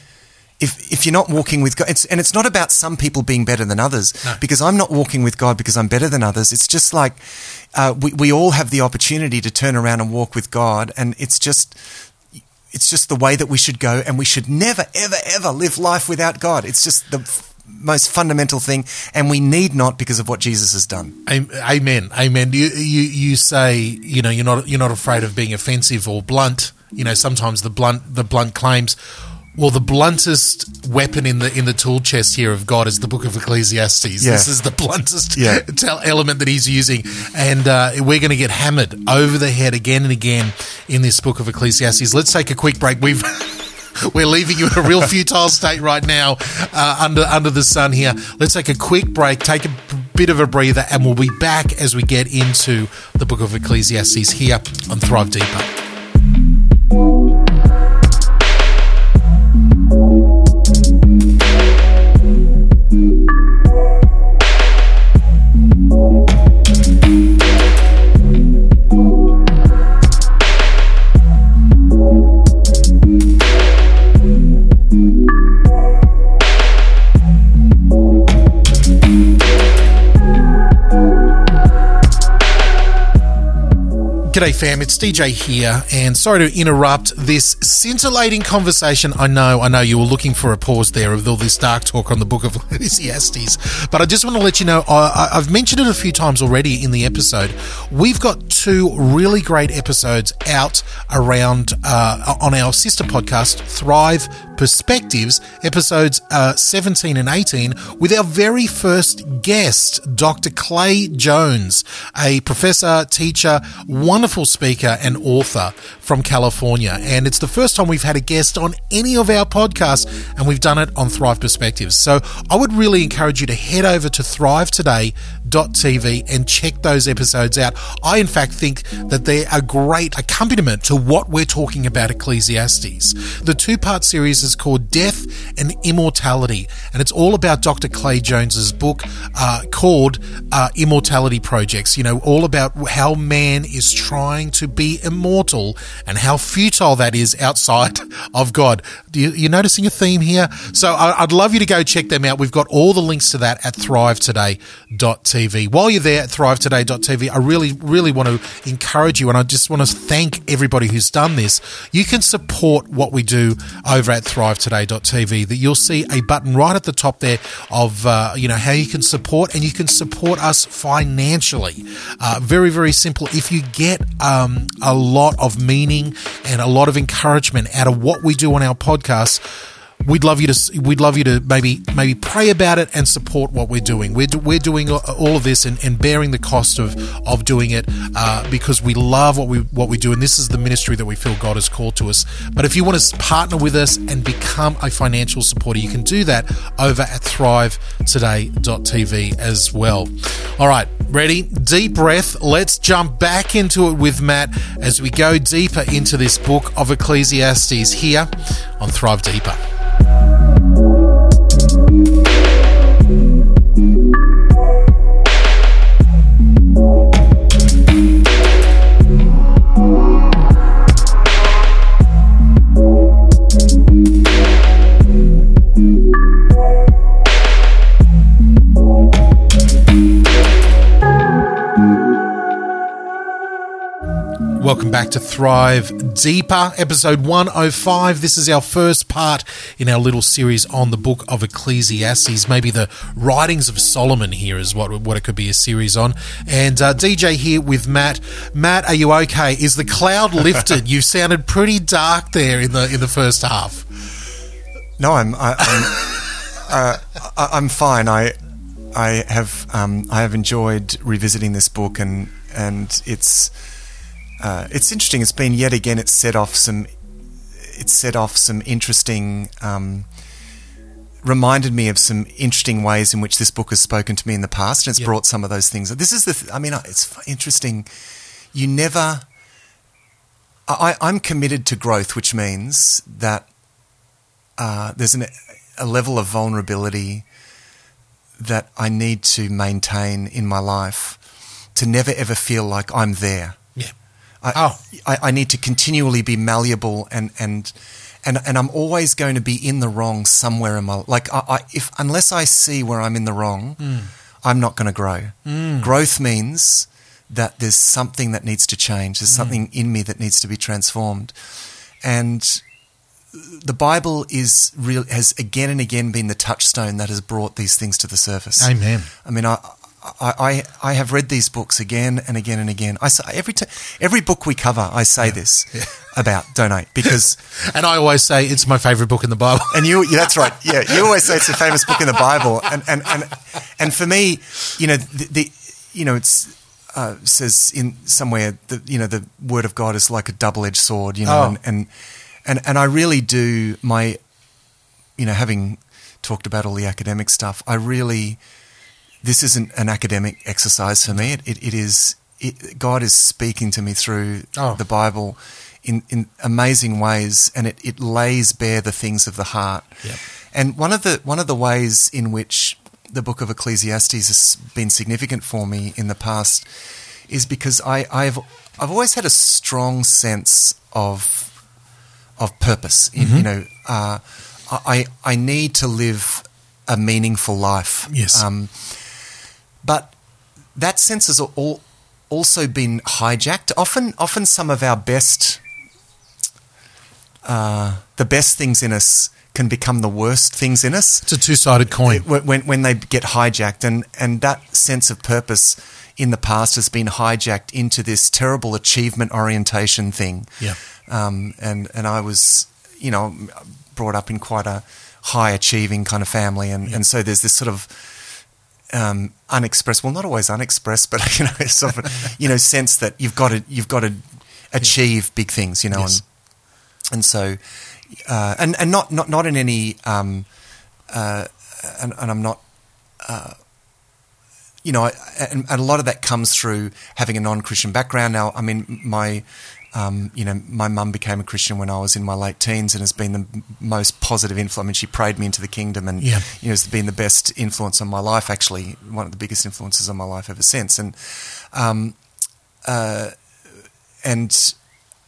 if if you're not walking with God, it's, and it's not about some people being better than others. No. Because I'm not walking with God because I'm better than others. It's just like uh, we we all have the opportunity to turn around and walk with God, and it's just. It's just the way that we should go, and we should never, ever, ever live life without God. It's just the f- most fundamental thing, and we need not because of what Jesus has done. Amen. Amen. You, you you say you know you're not you're not afraid of being offensive or blunt. You know sometimes the blunt the blunt claims. Well, the bluntest weapon in the in the tool chest here of God is the Book of Ecclesiastes. Yeah. This is the bluntest Yeah. element that He's using, and uh, we're going to get hammered over the head again and again in this Book of Ecclesiastes. Let's take a quick break. We've we're leaving you in a real futile state right now uh, under under the sun here. Let's take a quick break, take a bit of a breather, and we'll be back as we get into the book of Ecclesiastes here on Thrive Deeper. G'day, fam. It's DJ here, and sorry to interrupt this scintillating conversation. I know, I know you were looking for a pause there of all this dark talk on the book of Ecclesiastes, but I just want to let you know I, I've mentioned it a few times already in the episode. We've got two really great episodes out around uh, on our sister podcast, Thrive Perspectives, episodes uh, 17 and 18, with our very first guest, Dr. Clay Jones, a professor, teacher, wonderful speaker, and author from California. And it's the first time we've had a guest on any of our podcasts, and we've done it on Thrive Perspectives. So I would really encourage you to head over to thrivetoday.tv and check those episodes out. I, in fact, think that they're a great accompaniment to what we're talking about Ecclesiastes. The two part series is called Death and Immortality, and it's all about Dr. Clay Jones's book uh, called uh, Immortality Projects. You know, all about how man is trying to be immortal and how futile that is outside of God. Do you, you're noticing a theme here? So I, I'd love you to go check them out. We've got all the links to that at thrivetoday.tv. While you're there at thrivetoday.tv, I really, really want to encourage you, and I just want to thank everybody who's done this. You can support what we do over at thrivetoday.tv. That you'll see a button right at the top there of uh, you know how you can support, and you can support us financially. Uh, very, very simple. If you get um, a lot of meaning and a lot of encouragement out of what we do on our podcasts we'd love you to we'd love you to maybe maybe pray about it and support what we're doing. We're, do, we're doing all of this and, and bearing the cost of of doing it uh, because we love what we what we do, and this is the ministry that we feel God has called to us. But if you want to partner with us and become a financial supporter, you can do that over at ThriveToday.tv as well. All right, ready? Deep breath. Let's jump back into it with Matt as we go deeper into this book of Ecclesiastes here on Thrive Deeper. Welcome back to Thrive Deeper, episode 105. This is our first part in our little series on the book of Ecclesiastes. Maybe the writings of Solomon here is what, what it could be a series on. And uh, DJ here with Matt. Matt, are you okay? Is the cloud lifted? you sounded pretty dark there in the in the first half. No, I'm I, I'm uh, I, I'm fine. I I have um, I have enjoyed revisiting this book and and it's uh, it's interesting. It's been yet again. It's set off some it's set off some interesting um, reminded me of some interesting ways in which this book has spoken to me in the past, and it's Yep. brought some of those things. This is the. Th- I mean, it's interesting. You never. I, I'm committed to growth, which means that uh, there's an, a level of vulnerability that I need to maintain in my life to never ever feel like I'm there. I, Oh. I, I need to continually be malleable and and and and I'm always going to be in the wrong somewhere in my like I, I if unless I see where I'm in the wrong, hmm. I'm not going to grow. Hmm. Growth means that there's something that needs to change. There's hmm. something in me that needs to be transformed, and the Bible is real has again and again been the touchstone that has brought these things to the surface. Amen. I mean, I, I, I, I have read these books again and again and again. I say, every t- every book we cover, I say this about donate because, And I always say it's my favorite book in the Bible. and you, yeah, that's right, yeah, you always say it's a famous book in the Bible, and and and, and for me, you know, the, the you know, it's. Uh, says in somewhere that you know the word of God is like a double-edged sword, you know, Oh. and, and and and I really do my, you know, having talked about all the academic stuff, I really this isn't an academic exercise for me. It, it, it is it, God is speaking to me through Oh. the Bible in, in amazing ways, and it, it lays bare the things of the heart. Yep. And one of the one of the ways in which the book of Ecclesiastes has been significant for me in the past is because I, I've I've always had a strong sense of of purpose. Mm-hmm. You know, uh, I I need to live a meaningful life. Yes. Um, but that sense has all, also been hijacked. Often, often some of our best, uh, the best things in us can become the worst things in us It's a two sided coin. when, when, when they get hijacked. And, and that sense of purpose in the past has been hijacked into this terrible achievement orientation thing. Yeah. Um, and, and I was, you know, brought up in quite a high achieving kind of family. And, and so there's this sort of um, unexpressed, well, not always unexpressed, but, you know, sort of, you know, sense that you've got to, you've got to achieve big things, you know, Yes. and, and so, uh, and, and not, not, not in any, um, uh, and, and I'm not, uh, you know, I, and, and a lot of that comes through having a non-Christian background. Now, I mean, my, um, you know, my mum became a Christian when I was in my late teens and has been the most positive influence. I mean, she prayed me into the kingdom and, Yeah. you know, has been the best influence on my life, actually, one of the biggest influences on my life ever since. And, um, uh, and,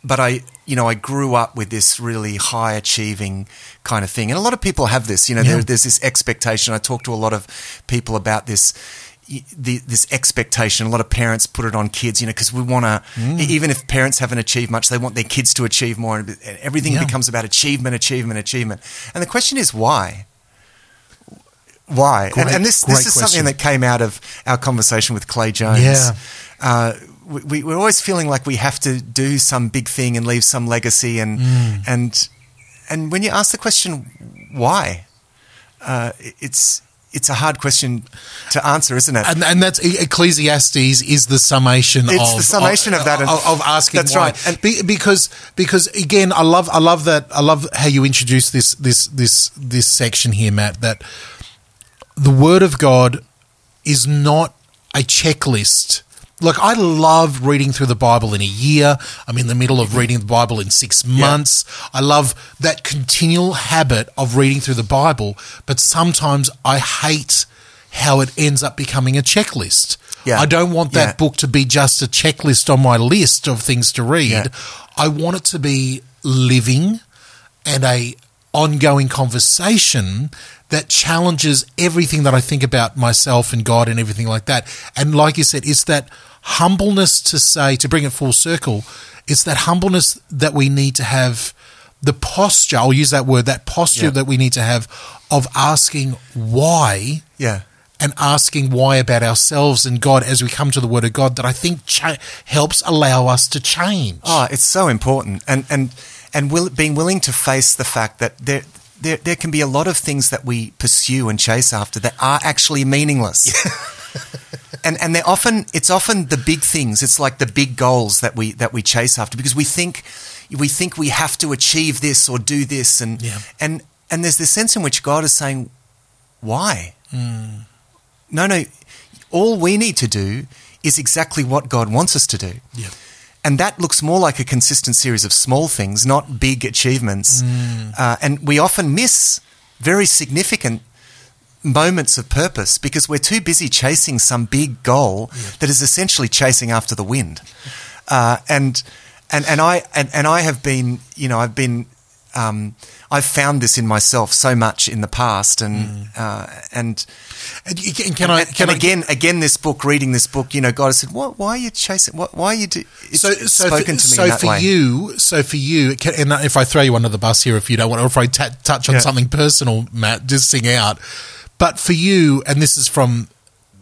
but I, you know, I grew up with this really high achieving kind of thing. And a lot of people have this, you know, Yeah. there, there's this expectation. I talk to a lot of people about this. The, this expectation, a lot of parents put it on kids, you know, because we want to, even if parents haven't achieved much, they want their kids to achieve more. And everything Yeah. becomes about achievement, achievement, achievement. And the question is why? Why? Great- and, and this, this is question. something that came out of our conversation with Clay Jones. Yeah. Uh, we, we're always feeling like we have to do some big thing and leave some legacy, and Mm. and and when you ask the question why, uh, it's it's a hard question to answer, isn't it? And, and that's Ecclesiastes is the summation. It's of, the summation of that of, of asking. That's why. right. And- Be, because because again, I love I love that I love how you introduce this this this this section here, Matt. That the Word of God is not a checklist. Like I love reading through the Bible in a year. I'm in the middle of reading the Bible in six months. I love that continual habit of reading through the Bible, but sometimes I hate how it ends up becoming a checklist. Yeah. I don't want that Yeah. book to be just a checklist on my list of things to read. Yeah. I want it to be living and a ongoing conversation that challenges everything that I think about myself and God and everything like that. And like you said, it's that humbleness to say, to bring it full circle, it's that humbleness that we need to have the posture, I'll use that word, that posture Yeah. that we need to have of asking why yeah. and asking why about ourselves and God as we come to the Word of God that I think cha- helps allow us to change. Oh, it's so important, and and and will, being willing to face the fact that there. There, there can be a lot of things that we pursue and chase after that are actually meaningless. and and they're often it's often the big things. It's like the big goals that we that we chase after because we think we think we have to achieve this or do this and Yeah. and and there's this sense in which God is saying, why? Hmm. No, no. All we need to do is exactly what God wants us to do. Yeah. And that looks more like a consistent series of small things, not big achievements. Uh, and we often miss very significant moments of purpose because we're too busy chasing some big goal that is essentially chasing after the wind. Uh, and and and I and, and I have been, you know, I've been. Um, I've found this in myself so much in the past, and uh, and And, and can I? Can and I again, again, this book, reading this book, you know, God has said, "What? Why are you chasing? What? Why are you do?" It's, so, it's so spoken for, to me so for way. you, so for you, can, and if I throw you under the bus here, if you don't want, or if I touch on Yeah. something personal, Matt, just sing out. But for you, and this is from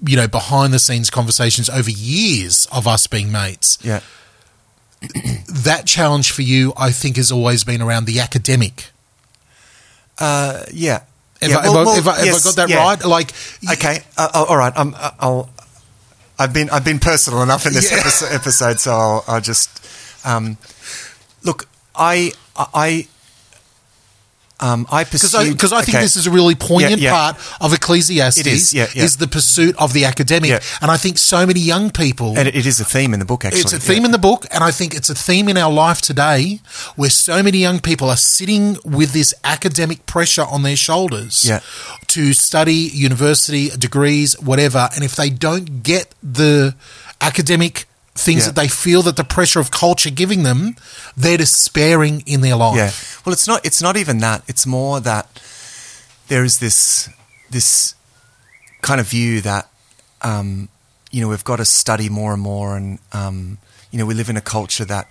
you know behind the scenes conversations over years of us being mates. yeah, That challenge for you, I think, has always been around the academic. uh, yeah. Have, yeah. I, I, have, I, yes, I got that yeah. right? Like, Okay, uh, uh, all right. I'm, uh, I'll. I've been I've been personal enough in this Yeah. episode, episode, so I'll, I'll just um, look. I I um, I pursued I, because I think okay. this is a really poignant Yeah, yeah. part of Ecclesiastes It is, yeah, is the pursuit of the academic, and I think so many young people and it, it is a theme in the book. Actually, It's a theme in the book, and I think it's a theme in our life today where so many young people are sitting with this academic pressure on their shoulders to study university degrees, whatever. And if they don't get the academic things Yeah. that they feel that the pressure of culture giving them, they're despairing in their life. Yeah. Well, it's not. It's not even that. It's more that there is this this kind of view that um, you know we've got to study more and more, and um, you know we live in a culture that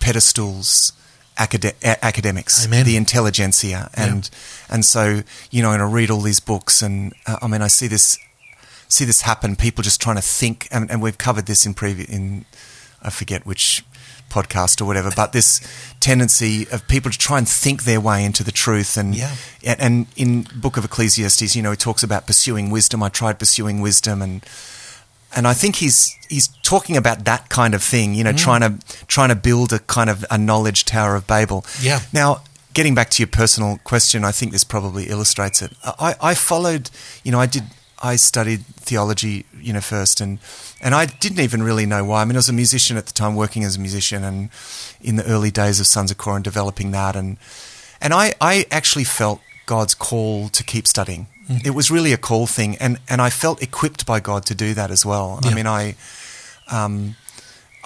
pedestals acad- academics, Amen. the intelligentsia, and and so you know, and I read all these books, and uh, I mean, I see this see this happen. People just trying to think, and, and we've covered this in previous in I forget which podcast or whatever, but this tendency of people to try and think their way into the truth, and Yeah. and, in Book of Ecclesiastes, you know, he talks about pursuing wisdom. I tried pursuing wisdom, and and I think he's he's talking about that kind of thing, you know, mm. trying to trying to build a kind of a knowledge tower of Babel. Yeah. Now, getting back to your personal question, I think this probably illustrates it. I, I followed, you know, I did I studied theology, you know, first, and and I didn't even really know why. I mean, I was a musician at the time, working as a musician, and in the early days of Sons of Korah and developing that, and and I I actually felt God's call to keep studying. It was really a call thing, and and I felt equipped by God to do that as well. I mean, I. Um,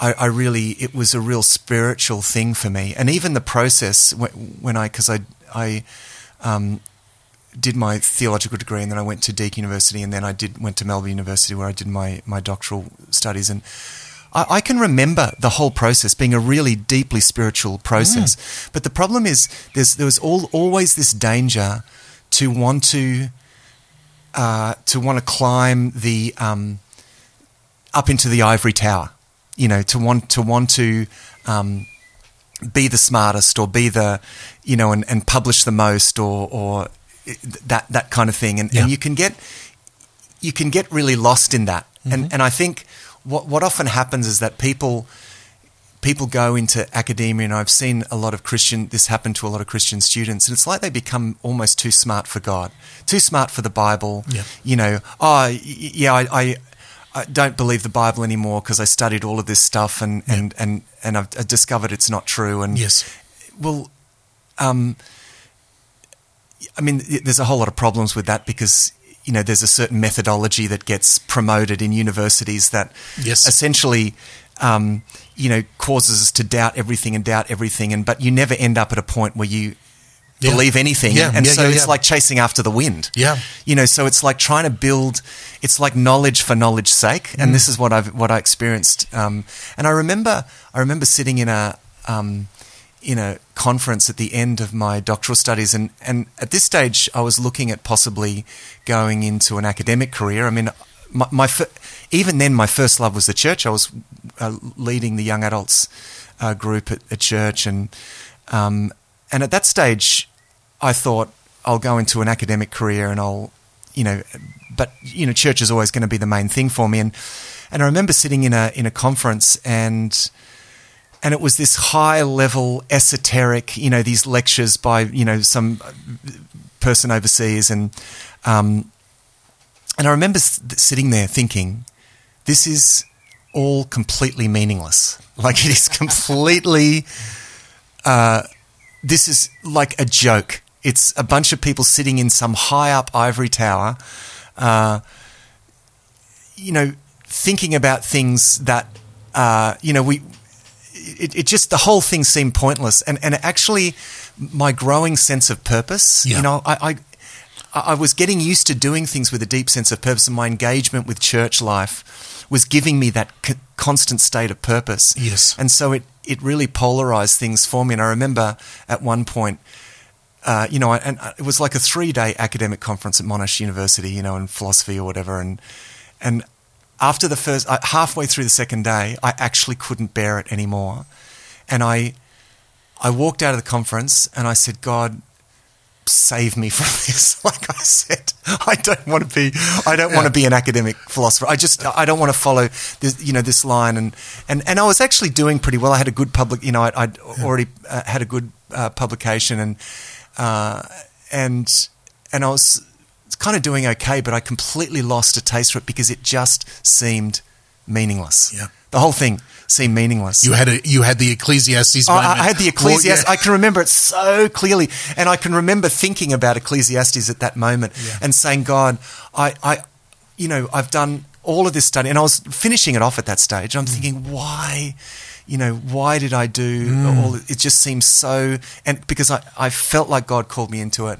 I, I really, it was a real spiritual thing for me, and even the process when, when I, because I, I, um, did my theological degree, and then I went to Deakin University, and then I did went to Melbourne University where I did my my doctoral studies, and I, I can remember the whole process being a really deeply spiritual process. But the problem is, there's there was all, always this danger to want to uh, to want to climb the um, up into the ivory tower, you know, to want to want to um, be the smartest or be the, you know, and, and publish the most or or that that kind of thing, and, Yeah. and you can get you can get really lost in that, and and I think what what often happens is that people people go into academia, and I've seen a lot of Christian. This happen to a lot of Christian students, and it's like they become almost too smart for God, too smart for the Bible. Yeah. You know, oh yeah, I. I I don't believe the Bible anymore because I studied all of this stuff and, and, and, and I've I discovered it's not true. And Yes. well, um, I mean, there's a whole lot of problems with that because you know there's a certain methodology that gets promoted in universities that Yes. essentially um, you know causes us to doubt everything and doubt everything, and but you never end up at a point where you Yeah. believe anything, Yeah, and yeah, so it's like chasing after the wind. Yeah. you know, so it's like trying to build. It's like knowledge for knowledge's sake, and this is what I've what I experienced. Um, and I remember, I remember sitting in a um, in a conference at the end of my doctoral studies, and and at this stage, I was looking at possibly going into an academic career. I mean, my, my even then, my first love was the church. I was uh, leading the young adults uh, group at, at church, and um, and at that stage, I thought I'll go into an academic career, and I'll, you know, but you know, church is always going to be the main thing for me, and and I remember sitting in a in a conference and and it was this high level esoteric, you know, these lectures by, you know, some person overseas and Um, and I remember sitting there thinking, this is all completely meaningless. Like it is completely. Uh, this is like a joke. It's a bunch of people sitting in some high up ivory tower, uh, you know, thinking about things that, uh, you know, we. It, it just the whole thing seemed pointless, and and actually, my growing sense of purpose. Yeah. You know, I, I I was getting used to doing things with a deep sense of purpose, and my engagement with church life was giving me that c- constant state of purpose. Yes. And so it, it really polarized things for me. And I remember at one point, uh, you know, and it was like a three day academic conference at Monash University, you know, in philosophy or whatever. And, and after the first, uh, halfway through the second day, I actually couldn't bear it anymore. And I, I walked out of the conference and I said, God, save me from this. Like I said, I don't want to be, I don't want to be an academic philosopher. I just, I don't want to follow this, you know, this line. And, and, and I was actually doing pretty well. I had a good public, you know, I'd, I'd already uh, had a good uh, publication and, uh, and, and I was kind of doing okay, but I completely lost a taste for it because it just seemed meaningless. Yeah. The whole thing seemed meaningless. You had a you had the Ecclesiastes Oh. I, I had the Well, Ecclesiastes. yeah. I can remember it so clearly, and I can remember thinking about Ecclesiastes at that moment Yeah. and saying, "God, I, I, you know, I've done all of this study, and I was finishing it off at that stage. Mm. I'm thinking, why, you know, why did I do Mm. all? It just seems so, and because I, I felt like God called me into it."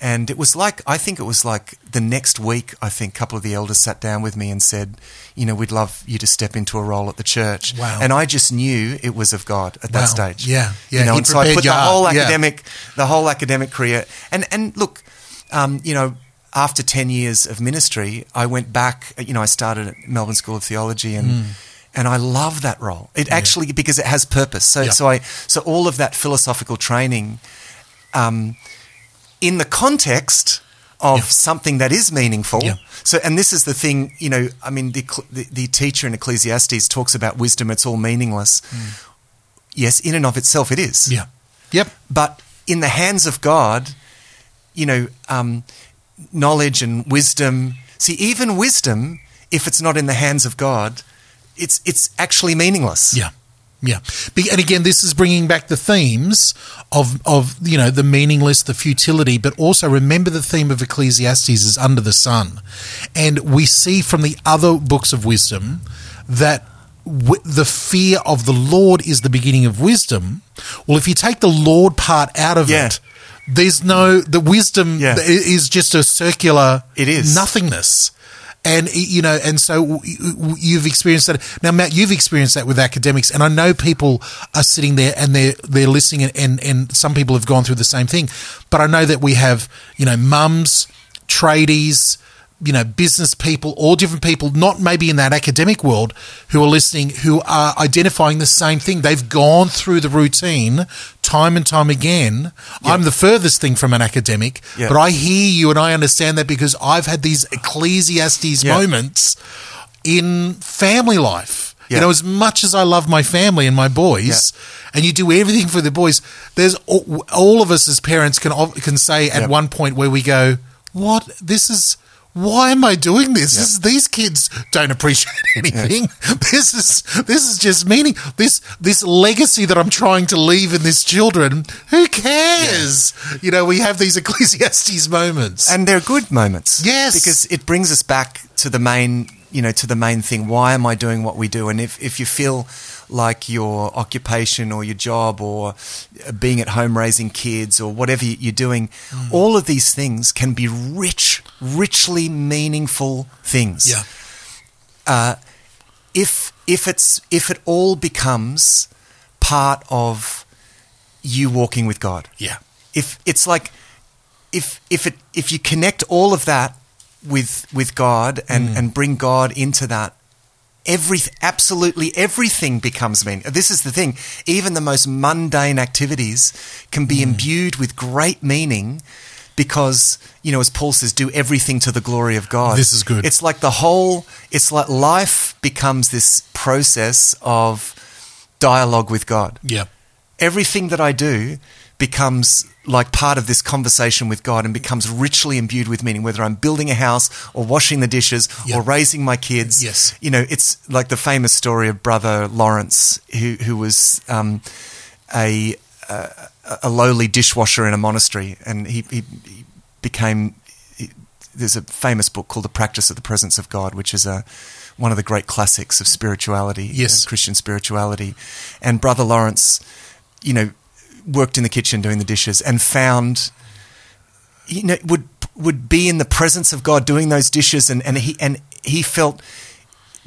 And it was like, I think it was like the next week, I think a couple of the elders sat down with me and said, you know, we'd love you to step into a role at the church. Wow. And I just knew it was of God at that Wow. stage. Yeah, yeah, You know, he and so I put the whole Yeah. academic, the whole academic career. And and look, um, you know, after ten years of ministry, I went back. You know, I started at Melbourne School of Theology, and Hmm. and I love that role. It actually because it has purpose. So Yeah. so I so all of that philosophical training, um, in the context of Yeah. something that is meaningful. Yeah. So, and this is the thing, you know, I mean, the, the, the teacher in Ecclesiastes talks about wisdom, it's all meaningless. Yes, in and of itself, it is. Yeah. Yep. But in the hands of God, you know, um, knowledge and wisdom. See, even wisdom, if it's not in the hands of God, it's it's actually meaningless. Yeah. Yeah. And again, this is bringing back the themes of, of, you know, the meaningless, the futility, but also remember the theme of Ecclesiastes is under the sun. And we see from the other books of wisdom that w- the fear of the Lord is the beginning of wisdom. Well, if you take the Lord part out of Yeah. it, there's no, the wisdom Yeah. is just a circular It is. nothingness. And you know, and so you've experienced that. Now, Matt, you've experienced that with academics, and I know people are sitting there and they're they're listening, and, and and some people have gone through the same thing. But I know that we have, you know, mums, tradies, you know, business people, all different people, not maybe in that academic world, who are listening, who are identifying the same thing. They've gone through the routine time and time again. I'm the furthest thing from an academic, Yeah. but I hear you and I understand that because I've had these Ecclesiastes Yeah. moments in family life. You know, as much as I love my family and my boys, and you do everything for the boys, there's all, all of us as parents can can say at Yep. one point where we go, "What? This is." Why am I doing this? Yep. This, these kids don't appreciate anything. This is this is just meaning this this legacy that I'm trying to leave in these children. Who cares? You know, we have these Ecclesiastes moments. and they're good moments. Yes. because it brings us back to the main, you know, to the main thing. Why am I doing what we do? And if if you feel like your occupation or your job or being at home raising kids or whatever you- you're doing, Mm. all of these things can be rich, richly meaningful things. yeah, If if it's if it all becomes part of you walking with God yeah, if it's like if if it if you connect all of that with with God and and bring God into that every absolutely everything becomes meaning. This is the thing. Even the most mundane activities can be hmm. imbued with great meaning because you know as Paul says do everything to the glory of God. This is good. it's like the whole it's like life becomes this process of dialogue with God. Yeah, everything that I do becomes like part of this conversation with God and becomes richly imbued with meaning, whether I'm building a house or washing the dishes Yeah. or raising my kids. Yes. You know, it's like the famous story of Brother Lawrence, who, who was um, a, a, a lowly dishwasher in a monastery, and he, he, he became. He, there's a famous book called The Practice of the Presence of God, which is a one of the great classics of spirituality, Yes. uh, Christian spirituality. And Brother Lawrence, you know, worked in the kitchen doing the dishes and found, you know, would would be in the presence of God doing those dishes, and, and he and he felt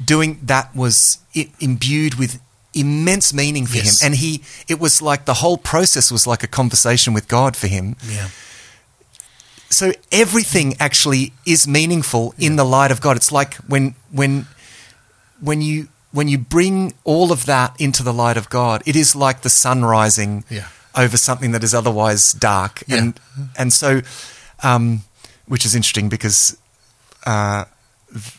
doing that was imbued with immense meaning for Yes. him, and he it was like the whole process was like a conversation with God for him. Yeah. So everything actually is meaningful in the light of God. It's like when when when you when you bring all of that into the light of God, it is like the sun rising Yeah. Over something that is otherwise dark. Yeah. And and so um, which is interesting because uh,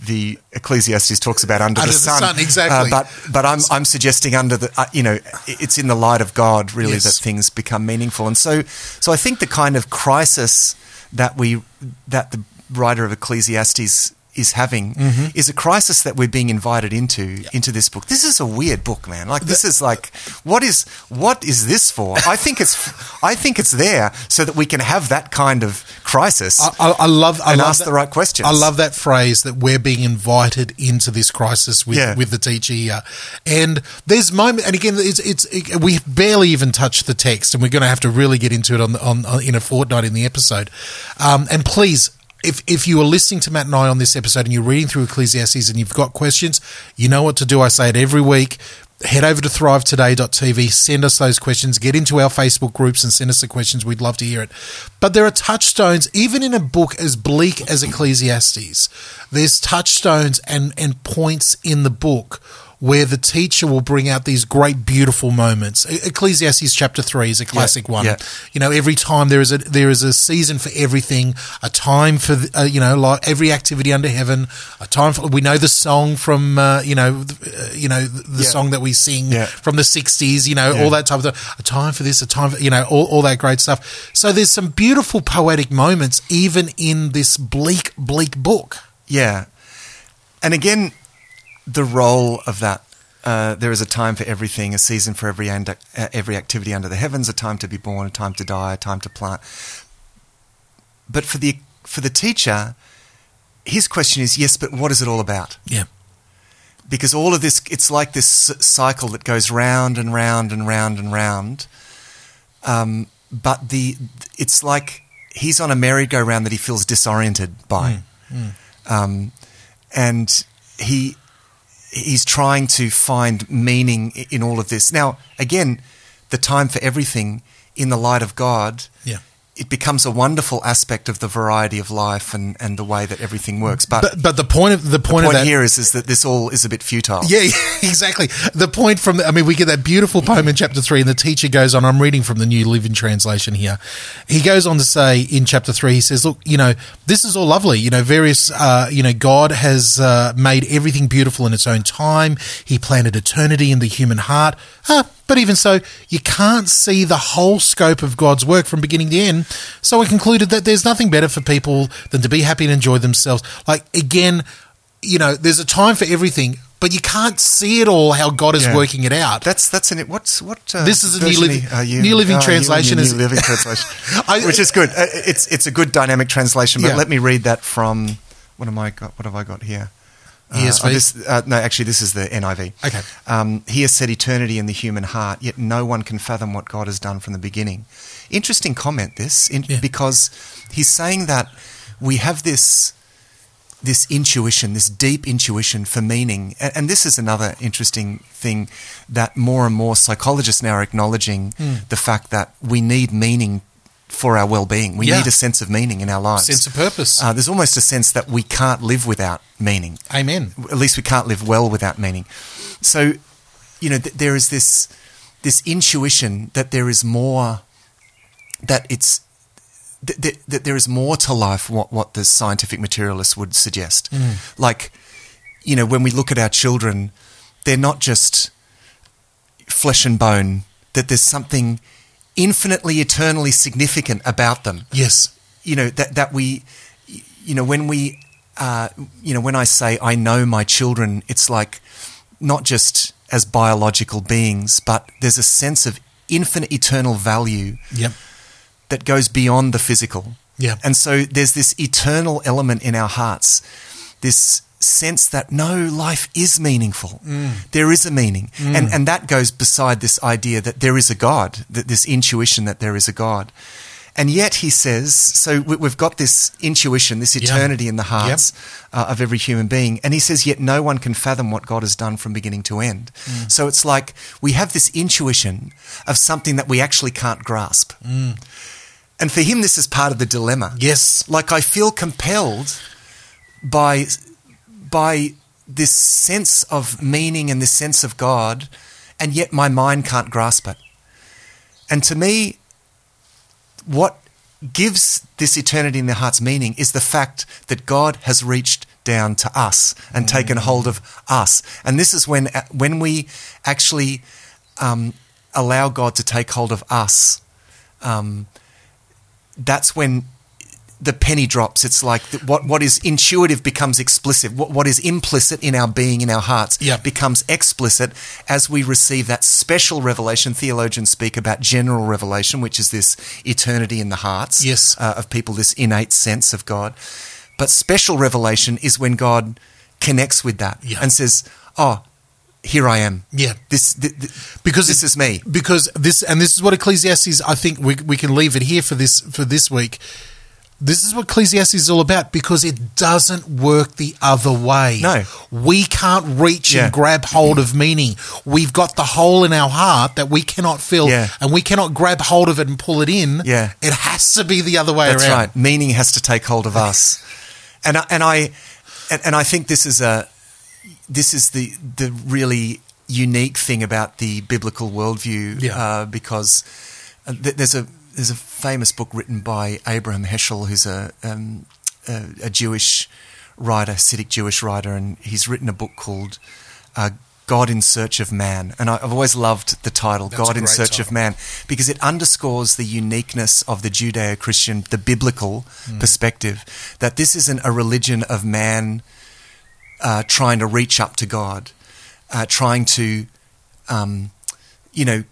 the Ecclesiastes talks about under, Under the the sun, sun, exactly. Uh, but but I'm I'm suggesting under the uh, you know it's in the light of God really Yes. that things become meaningful, and so so I think the kind of crisis that we that the writer of Ecclesiastes is having Mm-hmm. is a crisis that we're being invited into into this book. This is a weird book, man. Like this is like what is what is this for? I think it's I think it's there so that we can have that kind of crisis. I, I, I love I And love ask that- the right questions. I love that phrase that we're being invited into this crisis with Yeah. with the teacher here. And there's moment, and again, it's it's it, we barely even touched the text, and we're going to have to really get into it on, the, on, on in a fortnight in the episode. Um, and please. If, if you are listening to Matt and I on this episode and you're reading through Ecclesiastes and you've got questions, you know what to do. I say it every week. Head over to thrivetoday.tv, send us those questions, get into our Facebook groups and send us the questions. We'd love to hear it. But there are touchstones, even in a book as bleak as Ecclesiastes, there's touchstones and, and points in the book where the teacher will bring out these great, beautiful moments. Ecclesiastes chapter three is a classic one. yeah. You know, every time there is a there is a season for everything, a time for uh, you know, like every activity under heaven, a time for we know the song from uh, you know, th- uh, you know the, the Yeah. song that we sing Yeah. from the '60s. You know, Yeah. all that type of stuff. A time for this, a time for you know, all, all that great stuff. So there's some beautiful poetic moments even in this bleak, bleak book. Yeah. And again, the role of that. Uh, there is a time for everything, a season for every and, uh, every activity under the heavens, a time to be born, a time to die, a time to plant. But for the for the teacher, his question is, yes, but what is it all about? Yeah. because all of this it's like this cycle that goes round and round and round and round um, but the it's like he's on a merry-go-round that he feels disoriented by Um, and he he's trying to find meaning in all of this now again the time for everything in the light of god Yeah. It becomes a wonderful aspect of the variety of life and, and the way that everything works but, But but the point of the the point, point of that here is, is that this all is a bit futile Yeah, exactly. The point from, I mean, we get that beautiful poem in chapter three, and the teacher goes on. I'm reading from the New Living Translation here. He goes on to say in chapter three, he says, "Look, you know, this is all lovely. You know, various, uh, you know, God has uh, made everything beautiful in its own time. He planted eternity in the human heart. Ah, but even so, you can't see the whole scope of God's work from beginning to end. So we concluded that there's nothing better for people than to be happy and enjoy themselves. Like again." you know, there's a time for everything, but you can't see it all how God is Yeah. working it out. That's that's in it. What's what? Uh, This is a New Living- you- New Living oh, and your Translation is- New Living Translation, I- which is good. Uh, It's it's a good dynamic translation. But Yeah. let me read that from what am I got? What have I got here? Uh, ESV? oh, this, uh, no, actually, this is the NIV. Okay. Um, he has set eternity in the human heart, yet no one can fathom what God has done from the beginning. Interesting comment, this, in, Yeah. because he's saying that we have this this intuition, this deep intuition for meaning. And, and this is another interesting thing that more and more psychologists now are acknowledging Hmm. the fact that we need meaning for our well being. We Yeah. need a sense of meaning in our lives. Sense of purpose. Uh, there's almost a sense that we can't live without meaning. Amen. At least we can't live well without meaning. So, you know, th- there is this this intuition that there is more, that it's that, that there is more to life. What what the scientific materialists would suggest, like, you know, when we look at our children, they're not just flesh and bone. That there's something infinitely, eternally significant about them. Yes. You know, that, that we, you know, when we, uh, you know, when I say I know my children, it's like not just as biological beings, but there's a sense of infinite eternal value Yep. that goes beyond the physical. Yeah. And so there's this eternal element in our hearts, this sense that no, life is meaningful. Mm. There is a meaning. Mm. And, and that goes beside this idea that there is a God, that this intuition that there is a God. And yet he says, so we- we've got this intuition, this eternity in the hearts uh, of every human being. And he says, yet no one can fathom what God has done from beginning to end. Mm. So it's like we have this intuition of something that we actually can't grasp. And for him, this is part of the dilemma. Yes. Like I feel compelled by by this sense of meaning and this sense of God, and yet my mind can't grasp it. And to me, what gives this eternity in their hearts meaning is the fact that God has reached down to us and taken hold of us. And this is when when we actually um, allow God to take hold of us. Um, that's when the penny drops. It's like the, what what is intuitive becomes explicit. What what is implicit in our being, in our hearts, becomes explicit as we receive that special revelation. Theologians speak about general revelation, which is this eternity in the hearts Yes. uh, of people, this innate sense of God. But special revelation is when God connects with that Yeah. and says, "Oh, here I am. Yeah. this th- th- because this it- is me." Because this and this is what Ecclesiastes. I think we we can leave it here for this for this week. This is what Ecclesiastes is all about because it doesn't work the other way. No. we can't reach Yeah. and grab hold of meaning. We've got the hole in our heart that we cannot fill, Yeah. and we cannot grab hold of it and pull it in. Yeah. it has to be the other way That's around. right. Meaning has to take hold of us, and I- and I and, and I think this is a this is the the really unique thing about the biblical worldview Yeah. uh, because uh, there's a there's a famous book written by Abraham Heschel, who's a um, a, a Jewish writer, Hasidic Jewish writer, and he's written a book called. Uh, God in Search of Man. And I- I've always loved the title, That's God in Search of. Man, because it underscores the uniqueness of the Judeo Christian, the biblical Hmm. perspective, that this isn't a religion of man uh, trying to reach up to God, uh, trying to, um, you know,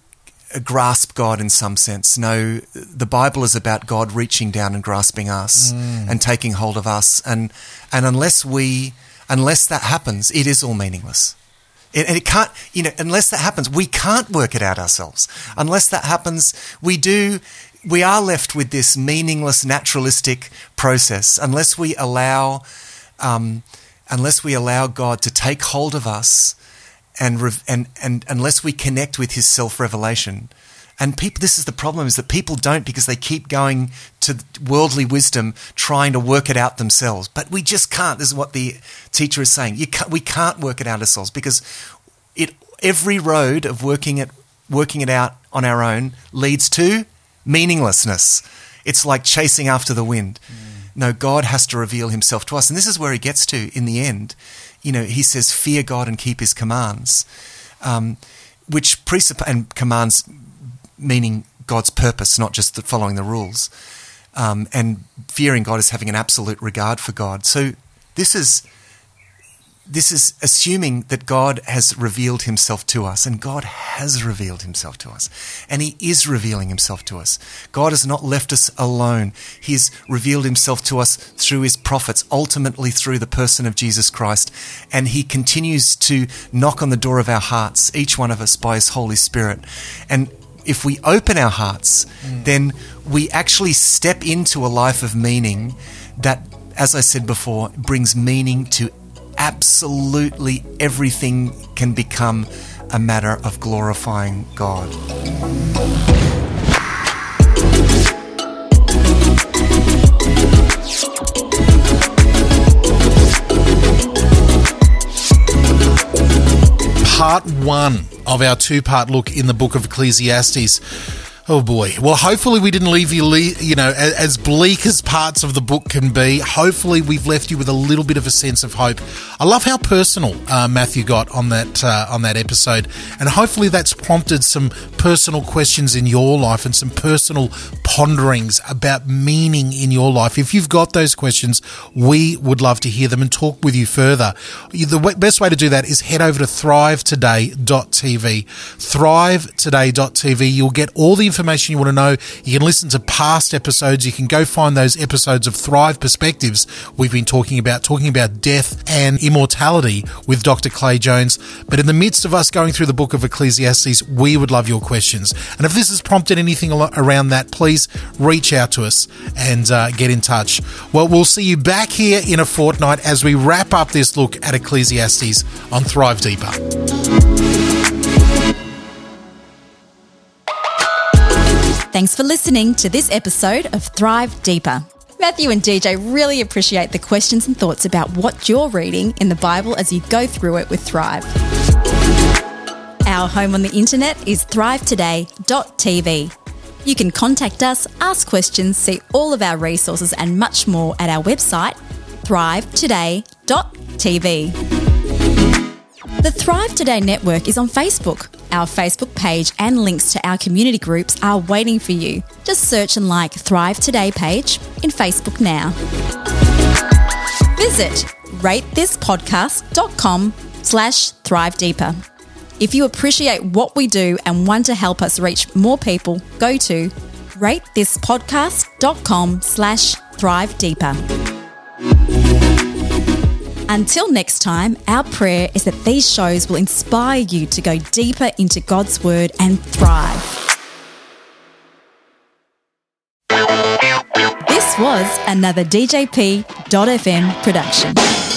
grasp God in some sense. No, the Bible is about God reaching down and grasping us and taking hold of us. And, and unless we, unless that happens, it is all meaningless. It, and it can't, you know, unless that happens, we can't work it out ourselves. Unless that happens, we do, we are left with this meaningless naturalistic process. Unless we allow, um, unless we allow God to take hold of us and, rev- and, and unless we connect with his self revelation. And people, this is the problem is that people don't because they keep going to worldly wisdom, trying to work it out themselves. But we just can't. This is what the teacher is saying. You can't, we can't work it out ourselves because it every road of working it working it out on our own leads to meaninglessness. It's like chasing after the wind. Mm. No, God has to reveal himself to us. And this is where he gets to in the end. You know, he says, fear God and keep his commands, um, which presupp- and commands meaning God's purpose, not just the following the rules. Um, and fearing God is having an absolute regard for God. So this is this is assuming that God has revealed himself to us, and God has revealed himself to us, and he is revealing himself to us. God has not left us alone. He has revealed himself to us through his prophets, ultimately through the person of Jesus Christ, and he continues to knock on the door of our hearts, each one of us by his Holy Spirit. And if we open our hearts, hmm. then we actually step into a life of meaning that, as I said before, brings meaning to absolutely everything can become a matter of glorifying God. part one of our two part look in the book of Ecclesiastes. Oh boy. Well, hopefully we didn't leave you, le- you know, as, bleak as parts of the book can be. Hopefully we've left you with a little bit of a sense of hope. I love how personal uh, Matthew got on that uh, on that episode, and hopefully that's prompted some personal questions in your life and some personal ponderings about meaning in your life. If you've got those questions, we would love to hear them and talk with you further. The best way to do that is head over to thrivetoday.tv. Thrivetoday.tv. You'll get all the information information you want to know, you can listen to past episodes. You can go find those episodes of Thrive Perspectives we've been talking about, talking about death and immortality with Dr. Clay Jones. But in the midst of us going through the book of Ecclesiastes, we would love your questions. And if this has prompted anything around that, please reach out to us and uh, get in touch. Well, we'll see you back here in a fortnight as we wrap up this look at Ecclesiastes on Thrive Deeper. Thanks for listening to this episode of Thrive Deeper. Matthew and DJ really appreciate the questions and thoughts about what you're reading in the Bible as you go through it with Thrive. Our home on the internet is thrivetoday.tv. You can contact us, ask questions, see all of our resources and much more at our website, thrivetoday.tv. The Thrive Today network is on Facebook. Our Facebook page and links to our community groups are waiting for you. Just search and like Thrive Today page in Facebook now. Visit ratethispodcast.com slash thrive deeper. If you appreciate what we do and want to help us reach more people, go to ratethispodcast.com slash thrive deeper. Until next time, our prayer is that these shows will inspire you to go deeper into God's Word and thrive. This was another DJP.FM production.